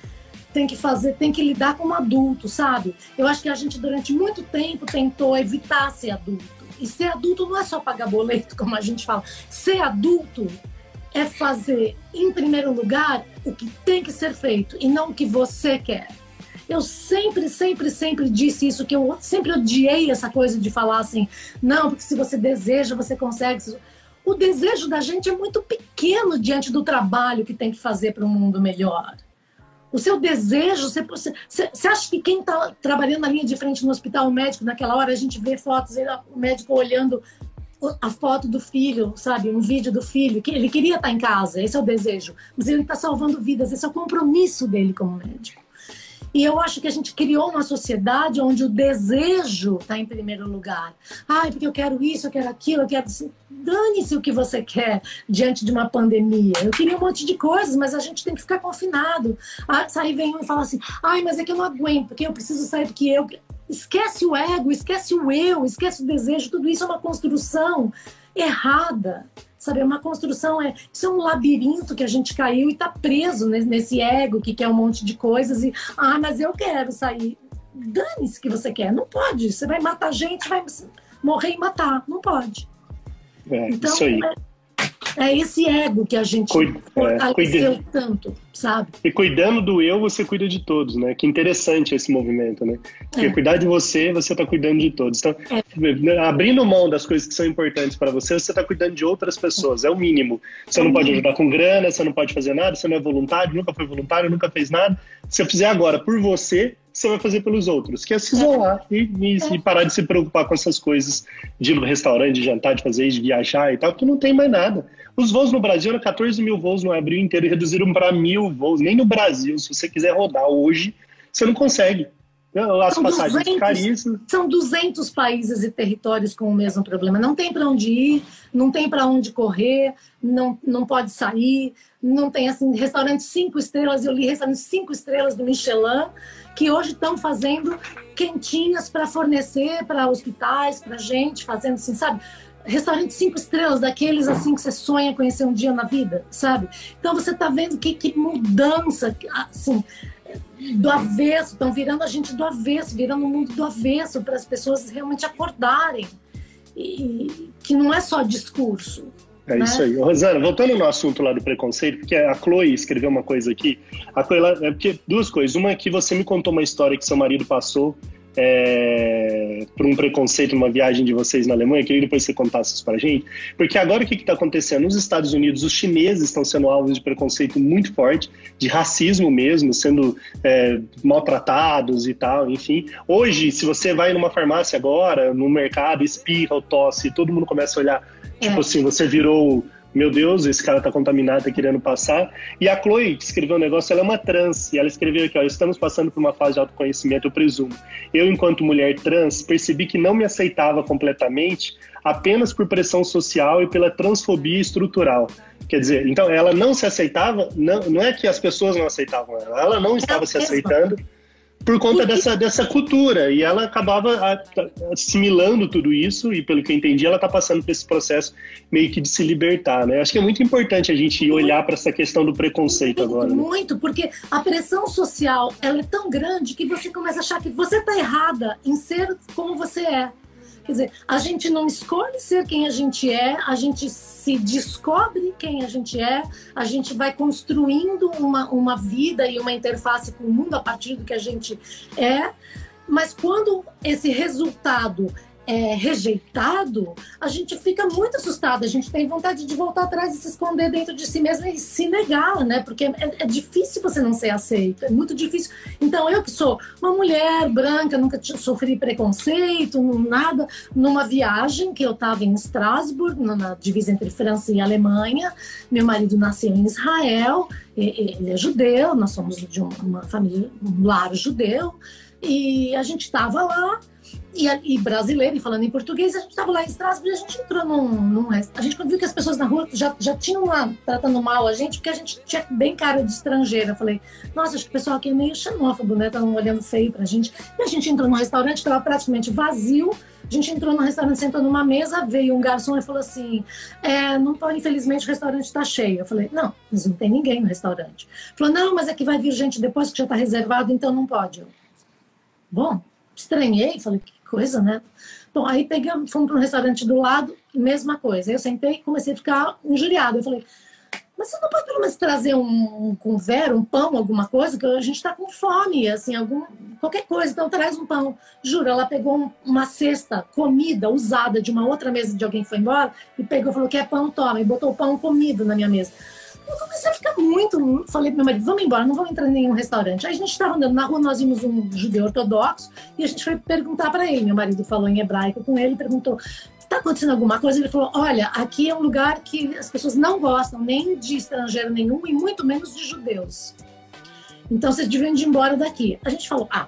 tem que fazer, tem que lidar como adulto, sabe? Eu acho que a gente durante muito tempo tentou evitar ser adulto e ser adulto não é só pagar boleto, como a gente fala. Ser adulto é fazer, em primeiro lugar, o que tem que ser feito e não o que você quer. Eu sempre, sempre, sempre disse isso, que eu sempre odiei essa coisa de falar assim, não, porque se você deseja, você consegue. O desejo da gente é muito pequeno diante do trabalho que tem que fazer para um mundo melhor. O seu desejo, você, você, você acha que quem está trabalhando na linha de frente no hospital médico, naquela hora a gente vê fotos, o médico olhando a foto do filho, sabe? Um vídeo do filho, que ele queria estar tá em casa, esse é o desejo, mas ele está salvando vidas, esse é o compromisso dele como médico. E eu acho que a gente criou uma sociedade onde o desejo está em primeiro lugar. Ai, porque eu quero isso, eu quero aquilo, eu quero. Dane-se o que você quer diante de uma pandemia. Eu queria um monte de coisas, mas a gente tem que ficar confinado. Ah, aí vem um e fala assim: ai, mas é que eu não aguento, porque eu preciso sair, porque eu. Esquece o ego, esquece o eu, esquece o desejo, tudo isso é uma construção errada sabe? É uma construção, é, isso é um labirinto que a gente caiu e está preso nesse ego que quer um monte de coisas e, ah, mas eu quero sair. Dane-se que você quer, não pode. Você vai matar gente, vai morrer e matar, não pode. É, então, isso aí. É esse ego que a gente Cuida, fortaleceu é, tanto, sabe? E cuidando do eu, você cuida de todos, né? Que interessante esse movimento, né? Porque é. cuidar de você, você está cuidando de todos. Então, é. abrindo mão das coisas que são importantes para você, você está cuidando de outras pessoas, é o mínimo. Você não pode ajudar com grana, você não pode fazer nada, você não é voluntário, nunca foi voluntário, nunca fez nada. Se eu fizer agora por você, você vai fazer pelos outros, que é se isolar e, e, e, parar de se preocupar com essas coisas de restaurante, de jantar, de fazer isso, de viajar e tal, porque não tem mais nada. Os voos no Brasil eram 14 mil voos no abril inteiro e reduziram para mil voos. Nem no Brasil, se você quiser rodar hoje, você não consegue. As são passagens 200, caríssimas. São 200 países e territórios com o mesmo problema. Não tem para onde ir, não tem para onde correr, não, não pode sair, não tem assim restaurantes cinco estrelas. Eu li restaurantes cinco estrelas do Michelin que hoje estão fazendo quentinhas para fornecer para hospitais, para gente, fazendo assim, sabe? Restaurante cinco estrelas, daqueles assim que você sonha conhecer um dia na vida, sabe? Então você está vendo que, que mudança, assim, do avesso, estão virando a gente do avesso, virando o mundo do avesso para as pessoas realmente acordarem. E que não é só discurso, é né? isso aí. Rosana, voltando no assunto lá do preconceito, porque a Chloe escreveu uma coisa aqui. A Chloe, ela, é porque duas coisas. Uma é que você me contou uma história que seu marido passou é, por um preconceito numa viagem de vocês na Alemanha. Queria depois você contasse isso pra gente. Porque agora o que está acontecendo? Nos Estados Unidos, os chineses estão sendo alvos de preconceito muito forte, de racismo mesmo, sendo é, maltratados e tal, enfim. Hoje, se você vai numa farmácia agora, no mercado, espirra ou tosse, todo mundo começa a olhar Tipo é. assim, você virou, meu Deus, esse cara tá contaminado, tá querendo passar. E a Chloe, que escreveu um negócio, ela é uma trans, e ela escreveu aqui, ó, estamos passando por uma fase de autoconhecimento, eu presumo. Eu, enquanto mulher trans, percebi que não me aceitava completamente apenas por pressão social e pela transfobia estrutural. Quer dizer, então ela não se aceitava, não, não é que as pessoas não aceitavam ela, ela não estava se aceitando por conta dessa, dessa cultura. E ela acabava assimilando tudo isso, e pelo que eu entendi, ela está passando por esse processo meio que de se libertar, né? Acho que é muito importante a gente olhar para essa questão do preconceito agora. Né? Muito, porque a pressão social ela é tão grande que você começa a achar que você está errada em ser como você é. Quer dizer, a gente não escolhe ser quem a gente é, a gente se descobre quem a gente é, a gente vai construindo uma, uma vida e uma interface com o mundo a partir do que a gente é. Mas quando esse resultado é, rejeitado, a gente fica muito assustado, a gente tem vontade de voltar atrás e se esconder dentro de si mesmo e se negar, né? Porque é, é difícil você não ser aceito, é muito difícil. Então, eu que sou uma mulher branca, nunca sofri preconceito, nada, numa viagem que eu estava em Estrasburgo, na divisa entre França e Alemanha, meu marido nasceu em Israel, ele é judeu, nós somos de uma família, um lar judeu, e a gente estava lá e, e brasileiro, e falando em português, a gente estava lá em Estrasburgo e a gente entrou num, num. A gente viu que as pessoas na rua já, já tinham lá tratando mal a gente, porque a gente tinha bem cara de estrangeira. Eu falei, nossa, acho que o pessoal aqui é meio xenófobo, né? Estão olhando feio pra gente. E a gente entrou num restaurante, estava praticamente vazio. A gente entrou no restaurante, sentou numa mesa, veio um garçom e falou assim: é, não pode, infelizmente o restaurante está cheio. Eu falei: não, mas não tem ninguém no restaurante. Falou: não, mas é que vai vir gente depois que já está reservado, então não pode. Eu, Bom, estranhei, falei: que coisa, né? Bom, aí pegamos, fomos para um restaurante do lado, mesma coisa. Eu sentei e comecei a ficar injuriada. Eu falei, mas você não pode pelo menos trazer um, um conver, um pão, alguma coisa, que a gente está com fome, assim, algum, qualquer coisa, então traz um pão. Juro, ela pegou um, uma cesta, comida usada de uma outra mesa de alguém que foi embora, e pegou, falou que é pão, toma, e botou o pão comido na minha mesa. Eu comecei a ficar muito. Falei pro meu marido: vamos embora, não vamos entrar em nenhum restaurante. Aí a gente estava andando na rua, nós vimos um judeu ortodoxo e a gente foi perguntar para ele. Meu marido falou em hebraico com ele, perguntou: está acontecendo alguma coisa? Ele falou: olha, aqui é um lugar que as pessoas não gostam nem de estrangeiro nenhum e muito menos de judeus. Então vocês deviam ir embora daqui. A gente falou: ah,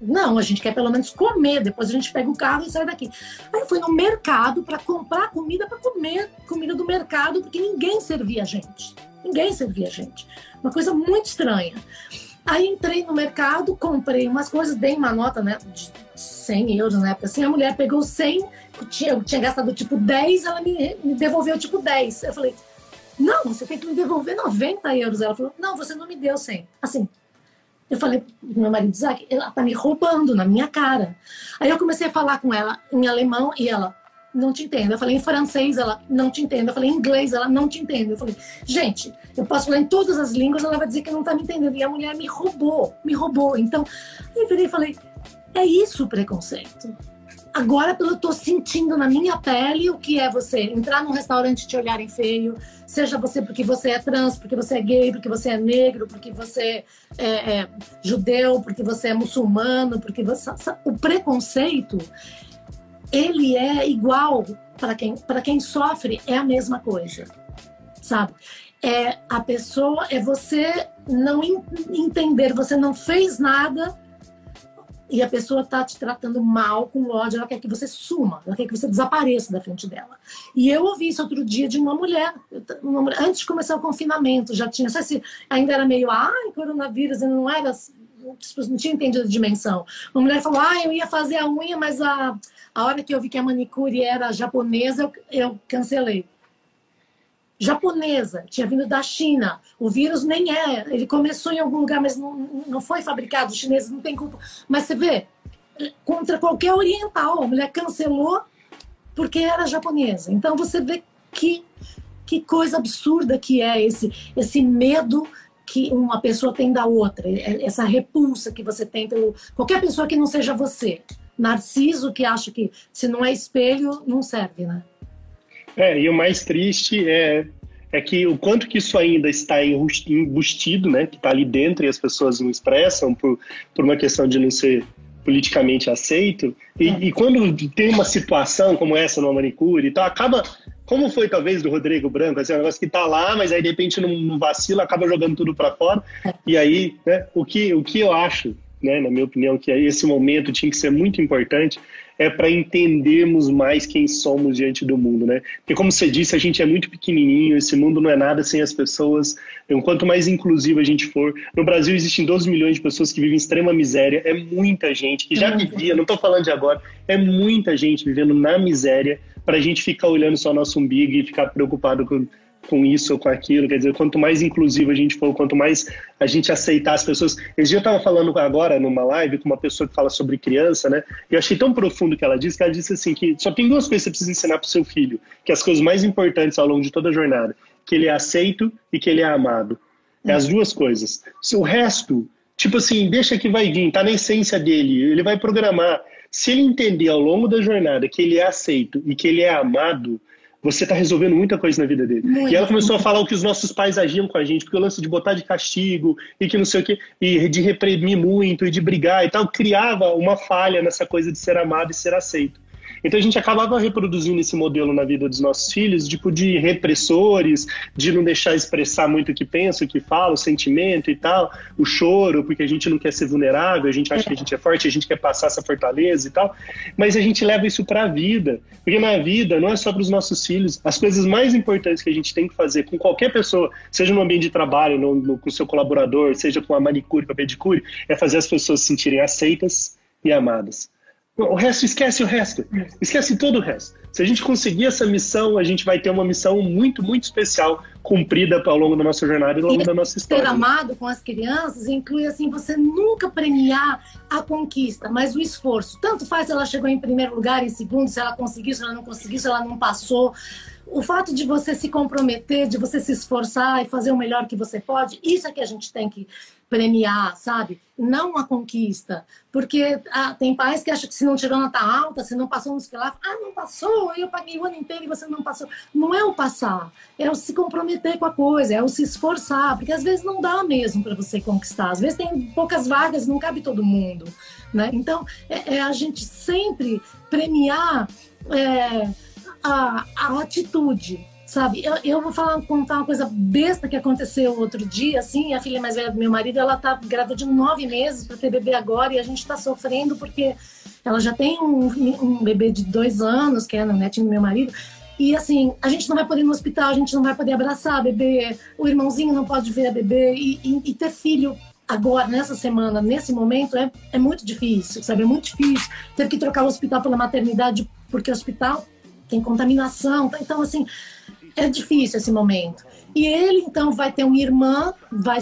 não, a gente quer pelo menos comer, depois a gente pega o carro e sai daqui. Aí eu fui no mercado para comprar comida para comer comida do mercado, porque ninguém servia a gente. Ninguém servia a gente. Uma coisa muito estranha. Aí entrei no mercado, comprei umas coisas, dei uma nota né, de 100 euros na época. Assim, a mulher pegou 100, eu tinha, eu tinha gastado tipo 10, ela me, me devolveu tipo 10. Eu falei, não, você tem que me devolver 90 euros. Ela falou, não, você não me deu 100. Assim, eu falei pro meu marido, Isaac, ela tá me roubando na minha cara. Aí eu comecei a falar com ela em alemão e ela, não te entendo. Eu falei em francês, ela não te entende. Eu falei em inglês, ela não te entende. Eu falei, gente, eu posso falar em todas as línguas, ela vai dizer que não tá me entendendo. E a mulher me roubou, me roubou. Então, eu virei e falei, é isso o preconceito. Agora eu tô sentindo na minha pele o que é você entrar num restaurante e te olharem feio, seja você porque você é trans, porque você é gay, porque você é negro, porque você é, é judeu, porque você é muçulmano, porque você o preconceito ele é igual para quem quem sofre é a mesma coisa, sabe? É a pessoa é você não entender, você não fez nada e a pessoa está te tratando mal, com ódio, ela quer que você suma, ela quer que você desapareça da frente dela. E eu ouvi isso outro dia de uma mulher, uma mulher antes de começar o confinamento, já tinha, sei se ainda era meio, ai, coronavírus, e não era, não tinha entendido a dimensão. Uma mulher falou, ah, eu ia fazer a unha, mas a, a hora que eu vi que a manicure era japonesa, eu, eu cancelei japonesa, tinha vindo da China. O vírus nem é, ele começou em algum lugar, mas não, não foi fabricado. Os chineses não têm culpa. Mas você vê, contra qualquer oriental, a mulher cancelou porque era japonesa. Então você vê que, que coisa absurda que é esse, esse medo que uma pessoa tem da outra, essa repulsa que você tem pelo qualquer pessoa que não seja você. Narciso que acha que se não é espelho, não serve, né? É, e o mais triste é, é que o quanto que isso ainda está embustido, né, que está ali dentro e as pessoas não expressam por, por uma questão de não ser politicamente aceito. E, é. e quando tem uma situação como essa no manicure, então acaba, como foi talvez do Rodrigo Branco, assim, um negócio que está lá, mas aí de repente não, não vacila, acaba jogando tudo para fora. É. E aí, né, o que, o que eu acho, né, na minha opinião, que esse momento tinha que ser muito importante, é para entendermos mais quem somos diante do mundo, né? Porque como você disse, a gente é muito pequenininho, esse mundo não é nada sem as pessoas. Então, quanto mais inclusivo a gente for, no Brasil existem 12 milhões de pessoas que vivem em extrema miséria, é muita gente que já vivia, não estou falando de agora, é muita gente vivendo na miséria para a gente ficar olhando só nosso umbigo e ficar preocupado com com isso ou com aquilo. Quer dizer, quanto mais inclusivo a gente for, quanto mais a gente aceitar as pessoas. Esse dia eu estava falando agora numa live com uma pessoa que fala sobre criança, né? E eu achei tão profundo o que ela disse, que ela disse assim: que só tem duas coisas que você precisa ensinar para o seu filho, que as coisas mais importantes ao longo de toda a jornada: que ele é aceito e que ele é amado. É as duas coisas. O resto, tipo assim, deixa que vai vir, tá na essência dele, ele vai programar. Se ele entender ao longo da jornada que ele é aceito e que ele é amado, você está resolvendo muita coisa na vida dele. Muito. E ela começou a falar o que os nossos pais agiam com a gente, porque o lance de botar de castigo e que não sei o quê, e de reprimir muito e de brigar e tal, criava uma falha nessa coisa de ser amado e ser aceito. Então a gente acabava reproduzindo esse modelo na vida dos nossos filhos, tipo de repressores, de não deixar expressar muito o que pensa, o que fala, o sentimento e tal, o choro, porque a gente não quer ser vulnerável, a gente acha que a gente é forte, a gente quer passar essa fortaleza e tal. Mas a gente leva isso para a vida, porque na vida não é só para os nossos filhos. As coisas mais importantes que a gente tem que fazer com qualquer pessoa, seja no ambiente de trabalho, no, no, com seu colaborador, seja com a manicure, com a pedicure, é fazer as pessoas se sentirem aceitas e amadas. O resto, esquece o resto. Esquece todo o resto. Se a gente conseguir essa missão, a gente vai ter uma missão muito, muito especial cumprida ao longo da nossa jornada e ao longo e da nossa história. Ser amado com as crianças inclui, assim, você nunca premiar a conquista, mas o esforço. Tanto faz se ela chegou em primeiro lugar, em segundo, se ela conseguiu, se ela não conseguiu, se ela não passou. O fato de você se comprometer, de você se esforçar e fazer o melhor que você pode, isso é que a gente tem que premiar, sabe? Não a conquista. Porque ah, tem pais que acham que se não tirou nota alta, se não passou nos lá, ah, não passou, eu paguei o ano inteiro e você não passou. Não é o passar, é o se comprometer com a coisa, é o se esforçar, porque às vezes não dá mesmo para você conquistar. Às vezes tem poucas vagas, não cabe todo mundo, né? Então, é, é a gente sempre premiar é, a, a atitude, sabe? Eu, eu vou falar, contar uma coisa besta que aconteceu outro dia, assim, a filha mais velha do meu marido, ela tá grávida de nove meses para ter bebê agora e a gente tá sofrendo porque ela já tem um, um bebê de dois anos, que é a netinho do meu marido, e assim, a gente não vai poder ir no hospital, a gente não vai poder abraçar a bebê, o irmãozinho não pode ver a bebê e, e, e ter filho agora, nessa semana, nesse momento, é, é muito difícil, sabe? É muito difícil. Teve que trocar o hospital pela maternidade, porque o hospital tem contaminação. Tá? Então, assim, é difícil esse momento. E ele, então, vai ter uma irmã, vai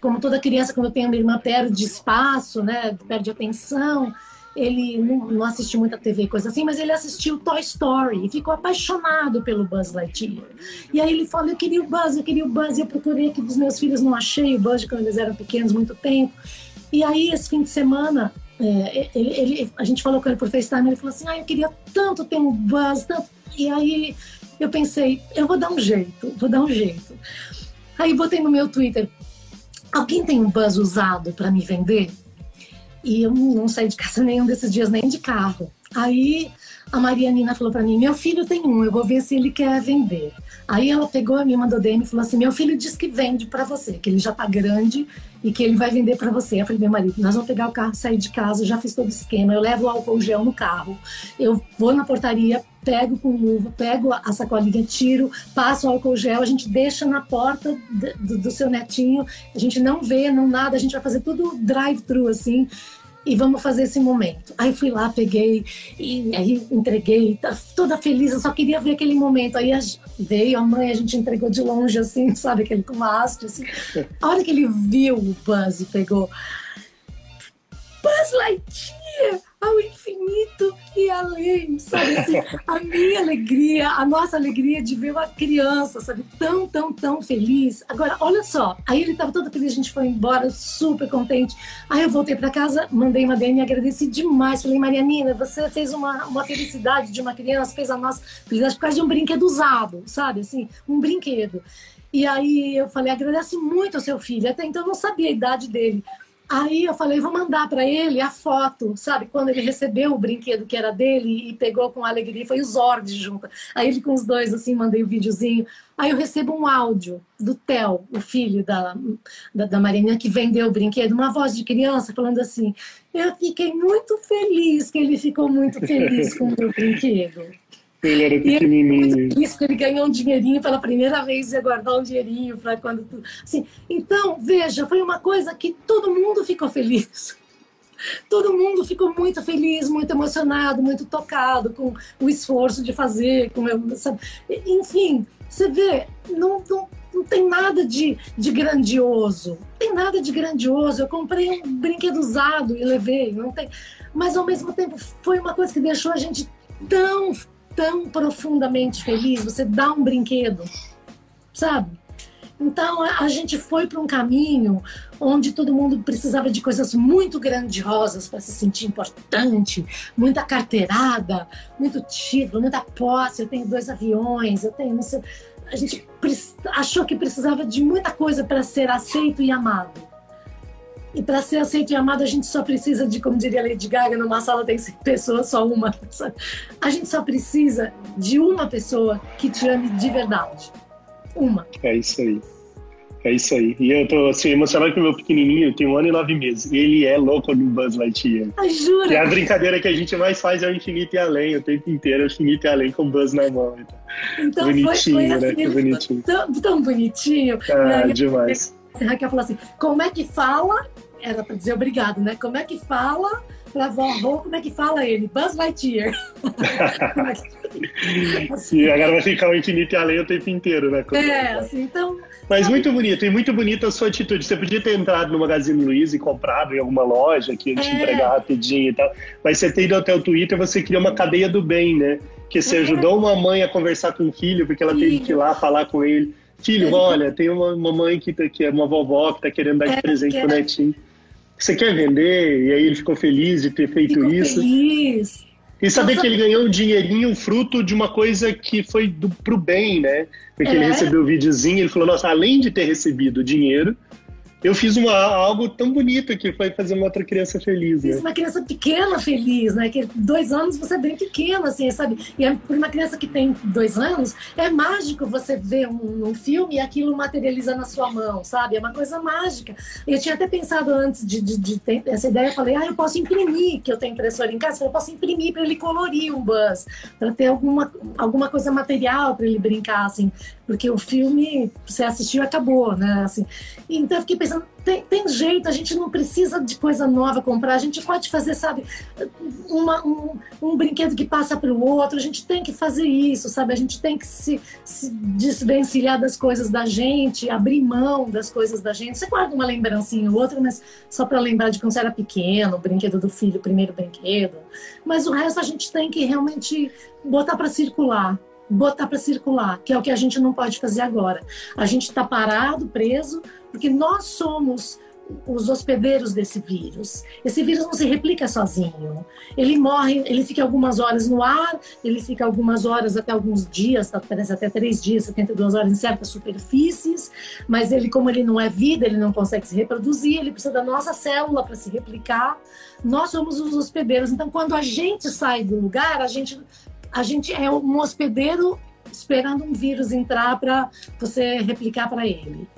como toda criança, quando tem uma irmã, perde espaço, né? Perde atenção. ele não, assistiu muita TV, coisa assim, mas ele assistiu Toy Story e ficou apaixonado pelo Buzz Lightyear. E aí ele falou: Eu queria o Buzz, eu queria o Buzz, e eu procurei aqui dos meus filhos, não achei o Buzz quando eles eram pequenos, muito tempo. E aí, esse fim de semana, é, ele, ele, a gente falou com ele por FaceTime, ele falou assim: Ah, eu queria tanto ter um Buzz, tanto. E aí eu pensei: Eu vou dar um jeito, vou dar um jeito. Aí botei no meu Twitter: Alguém tem um Buzz usado para me vender? E eu não saí de casa nenhum desses dias, nem de carro. Aí a Marianina falou para mim: Meu filho tem um, eu vou ver se ele quer vender. Aí ela pegou, me mandou DM e falou assim: Meu filho diz que vende para você, que ele já tá grande e que ele vai vender para você. Eu falei: Meu marido, nós vamos pegar o carro, sair de casa, já fiz todo o esquema. Eu levo o álcool gel no carro, eu vou na portaria, pego com luva, pego a sacolinha, tiro, passo o álcool gel, a gente deixa na porta do, do seu netinho, a gente não vê, não nada, a gente vai fazer tudo drive-thru assim e vamos fazer esse momento. Aí fui lá, peguei e aí entreguei, tá toda feliz, eu só queria ver aquele momento. Aí veio a mãe, a gente entregou de longe, assim, sabe, aquele com uma haste, assim. A hora que ele viu o Buzz e pegou, Buzz Lightyear! Ao infinito e além, sabe assim, a minha alegria, a nossa alegria de ver uma criança, sabe, tão, tão, tão feliz. Agora, olha só, aí ele estava todo feliz, a gente foi embora, super contente. Aí eu voltei para casa, mandei uma DM agradeci demais. Falei, Marianina, você fez uma, uma felicidade de uma criança, fez a nossa felicidade por causa de um brinquedo usado, sabe, assim, um brinquedo. E aí eu falei, agradece muito ao seu filho. Até então eu não sabia a idade dele. Aí eu falei, vou mandar para ele a foto, sabe? Quando ele recebeu o brinquedo que era dele e pegou com alegria, foi o Zord junto. Aí ele com os dois, assim, mandei o um videozinho. Aí eu recebo um áudio do Theo, o filho da, da, da Marina, que vendeu o brinquedo, uma voz de criança falando assim: Eu fiquei muito feliz que ele ficou muito feliz com o meu brinquedo. Ele era pequenininho. Isso, ele ganhou um dinheirinho pela primeira vez, ia guardar um dinheirinho para quando. Tu... Assim, então, veja, foi uma coisa que todo mundo ficou feliz. Todo mundo ficou muito feliz, muito emocionado, muito tocado com o esforço de fazer, com sabe? enfim, você vê, não, não, não tem nada de, de grandioso, não tem nada de grandioso. Eu comprei um brinquedo usado e levei, não tem, mas ao mesmo tempo foi uma coisa que deixou a gente tão tão profundamente feliz, você dá um brinquedo, sabe? Então a gente foi para um caminho onde todo mundo precisava de coisas muito grandiosas para se sentir importante, muita carteirada, muito título, muita posse. Eu tenho dois aviões, eu tenho. A gente achou que precisava de muita coisa para ser aceito e amado. E para ser aceito e amado, a gente só precisa de, como diria Lady Gaga, numa sala tem 100 pessoas, só uma. A gente só precisa de uma pessoa que te ame de verdade. Uma. É isso aí. É isso aí. E eu tô assim, emocionado com o meu pequenininho, tem um ano e nove meses. Ele é louco do Buzz Lightyear. Ah, jura? E a brincadeira que a gente mais faz é o infinito e além, o tempo inteiro, o infinito e além com o Buzz na mão. Então, então bonitinho, foi, foi assim, né? bonitinho. Tão, tão bonitinho. Ah, aí, demais. A Raquel falou assim: como é que fala era para dizer obrigado, né? Como é que fala para vovô, como é que fala ele? Buzz Lightyear. e agora vai ficar o infinito e além o tempo inteiro, né? é, assim, então... Mas muito bonito, e muito bonita a sua atitude. Você podia ter entrado no Magazine Luiza e comprado em alguma loja que ia te é. entregar rapidinho e tal. Mas você ter ido até o Twitter, você criou uma cadeia do bem, né? Que você é. ajudou uma mãe a conversar com o filho, porque ela filho. teve que ir lá falar com ele. Filho, olha, tem uma, uma mãe que, tá, que é uma vovó que tá querendo dar de é, presente pro netinho você quer vender? E aí ele ficou feliz de ter feito ficou isso. Feliz. E saber que ele ganhou um dinheirinho fruto de uma coisa que foi do, pro bem, né? Porque é. ele recebeu o videozinho, ele falou, nossa, além de ter recebido dinheiro, eu fiz uma, algo tão bonito que foi fazer uma outra criança feliz, né? Fiz uma criança pequena feliz, né? Que dois anos você é bem pequeno, assim, sabe? E é, por uma criança que tem dois anos, é mágico você ver um, um, filme e aquilo materializa na sua mão, sabe? É uma coisa mágica. Eu tinha até pensado antes de, de, de ter essa ideia, eu falei, ah, eu posso imprimir, que eu tenho impressora em casa, eu posso imprimir para ele colorir um buzz, para ter alguma, alguma coisa material para ele brincar, assim, porque o filme você assistiu acabou, né? Assim, então eu fiquei pensando tem, tem, jeito, a gente não precisa de coisa nova comprar, a gente pode fazer, sabe, uma, um, um, brinquedo que passa para o outro, a gente tem que fazer isso, sabe, a gente tem que se, se desvencilhar das coisas da gente, abrir mão das coisas da gente. Você guarda uma lembrancinha ou outra, mas só para lembrar de quando você era pequeno, o brinquedo do filho, o primeiro brinquedo. Mas o resto a gente tem que realmente botar para circular botar para circular, que é o que a gente não pode fazer agora. A gente está parado, preso, porque nós somos os hospedeiros desse vírus. Esse vírus não se replica sozinho. Ele morre, ele fica algumas horas no ar, ele fica algumas horas até alguns dias, parece até três dias, 72 horas em certas superfícies, mas ele, como ele não é vida, ele não consegue se reproduzir, ele precisa da nossa célula para se replicar. Nós somos os hospedeiros. Então, quando a gente sai do lugar, a gente a gente é um hospedeiro esperando um vírus entrar para você replicar para ele.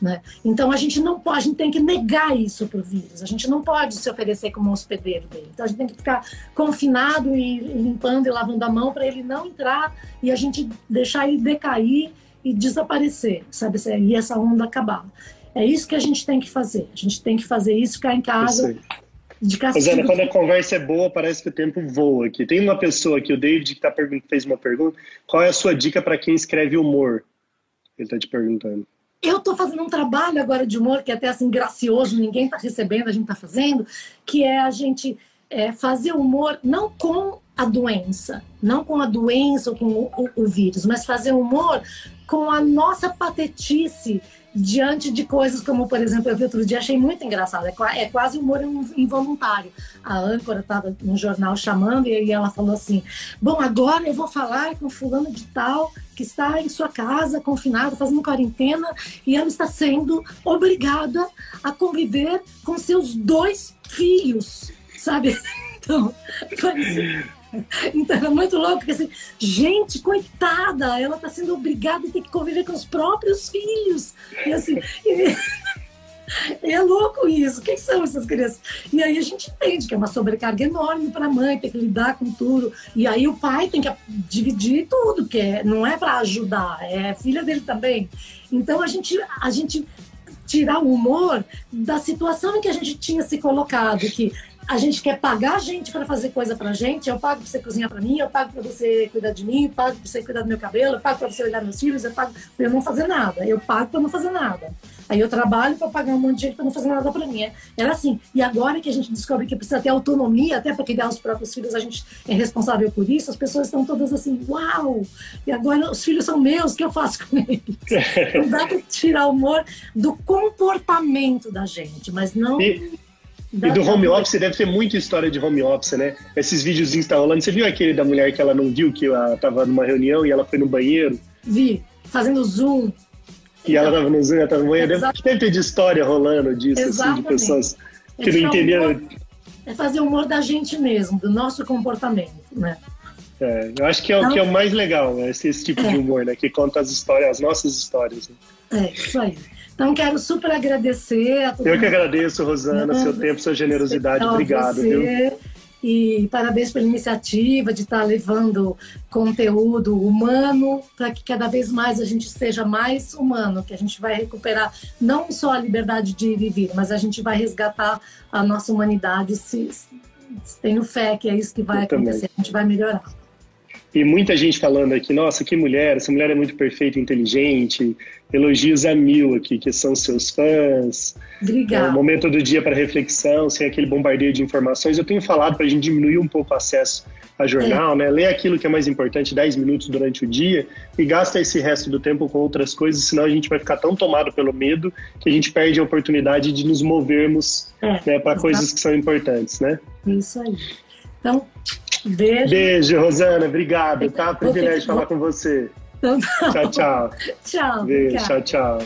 Né? Então a gente não pode, a gente tem que negar isso para o vírus. A gente não pode se oferecer como hospedeiro dele. Então a gente tem que ficar confinado e limpando e lavando a mão para ele não entrar e a gente deixar ele decair e desaparecer, sabe? E essa onda acabar. É isso que a gente tem que fazer. A gente tem que fazer isso, ficar em casa de Rosana, quando a conversa é boa, parece que o tempo voa aqui. Tem uma pessoa aqui, o David, que tá fez uma pergunta. Qual é a sua dica para quem escreve humor? Ele está te perguntando. Eu estou fazendo um trabalho agora de humor que é até assim gracioso, ninguém está recebendo, a gente está fazendo, que é a gente é, fazer humor não com a doença, não com a doença ou com o, o, o vírus, mas fazer humor com a nossa patetice diante de coisas como, por exemplo, eu vi outro dia, achei muito engraçado, é, é quase humor involuntário. A âncora estava no jornal chamando e ela falou assim: Bom, agora eu vou falar com fulano de tal que está em sua casa, confinado, fazendo quarentena, e ela está sendo obrigada a conviver com seus dois filhos, sabe? Então, foi Então é muito louco, porque assim, gente, coitada, ela está sendo obrigada a ter que conviver com os próprios filhos. E assim, e, é louco isso. Quem são essas crianças? E aí a gente entende que é uma sobrecarga enorme para a mãe, ter que lidar com tudo. E aí o pai tem que dividir tudo, que é, não é para ajudar, é filha dele também. Então a gente, a gente tirar o humor da situação em que a gente tinha se colocado, que a gente quer pagar a gente para fazer coisa pra gente, eu pago para você cozinhar para mim, eu pago para você cuidar de mim, eu pago para você cuidar do meu cabelo, eu pago para você olhar meus filhos, eu pago para eu não fazer nada, eu pago para não fazer nada. Aí eu trabalho para pagar um monte de gente para não fazer nada para mim. Era assim. E agora que a gente descobre que precisa ter autonomia, até para criar os próprios filhos, a gente é responsável por isso, as pessoas estão todas assim, uau! E agora os filhos são meus, o que eu faço com eles? não dá para tirar o humor do comportamento da gente, mas não. E e do home office deve ter muita história de home office, né? Esses videozinhos que tá rolando. Você viu aquele da mulher que ela não viu, que ela tava numa reunião e ela foi no banheiro? Vi, fazendo zoom. E então, ela tava no zoom, ela tava no banheiro. Deve, deve ter de história rolando disso, Exatamente. assim, de pessoas que não entenderam. É fazer o humor da gente mesmo, do nosso comportamento, né? É, eu acho que é, então, o que é o mais legal, né? esse, esse tipo é. de humor, né? Que conta as histórias, as nossas histórias. Né? É, isso aí. Então, quero super agradecer a Eu que agradeço, Rosana, seu tempo, sua generosidade. Obrigado. Você. Viu? E parabéns pela iniciativa de estar levando conteúdo humano para que cada vez mais a gente seja mais humano, que a gente vai recuperar não só a liberdade de ir e vir, mas a gente vai resgatar a nossa humanidade se, se tenho fé que é isso que vai Eu acontecer, também. a gente vai melhorar. E muita gente falando aqui, nossa, que mulher, essa mulher é muito perfeita, inteligente, elogios a mil aqui, que são seus fãs. Obrigada. É, momento do dia para reflexão, sem aquele bombardeio de informações. Eu tenho falado para a gente diminuir um pouco o acesso a jornal, é. né? Ler aquilo que é mais importante 10 minutos durante o dia e gasta esse resto do tempo com outras coisas, senão a gente vai ficar tão tomado pelo medo que a gente perde a oportunidade de nos movermos é, né, para coisas que são importantes, né? Isso aí. Então, beijo. Beijo, Rosana. Obrigado, tá? Privilégio falar com você. Então, tá tchau, tchau. tchau. Beijo, tchau, tchau.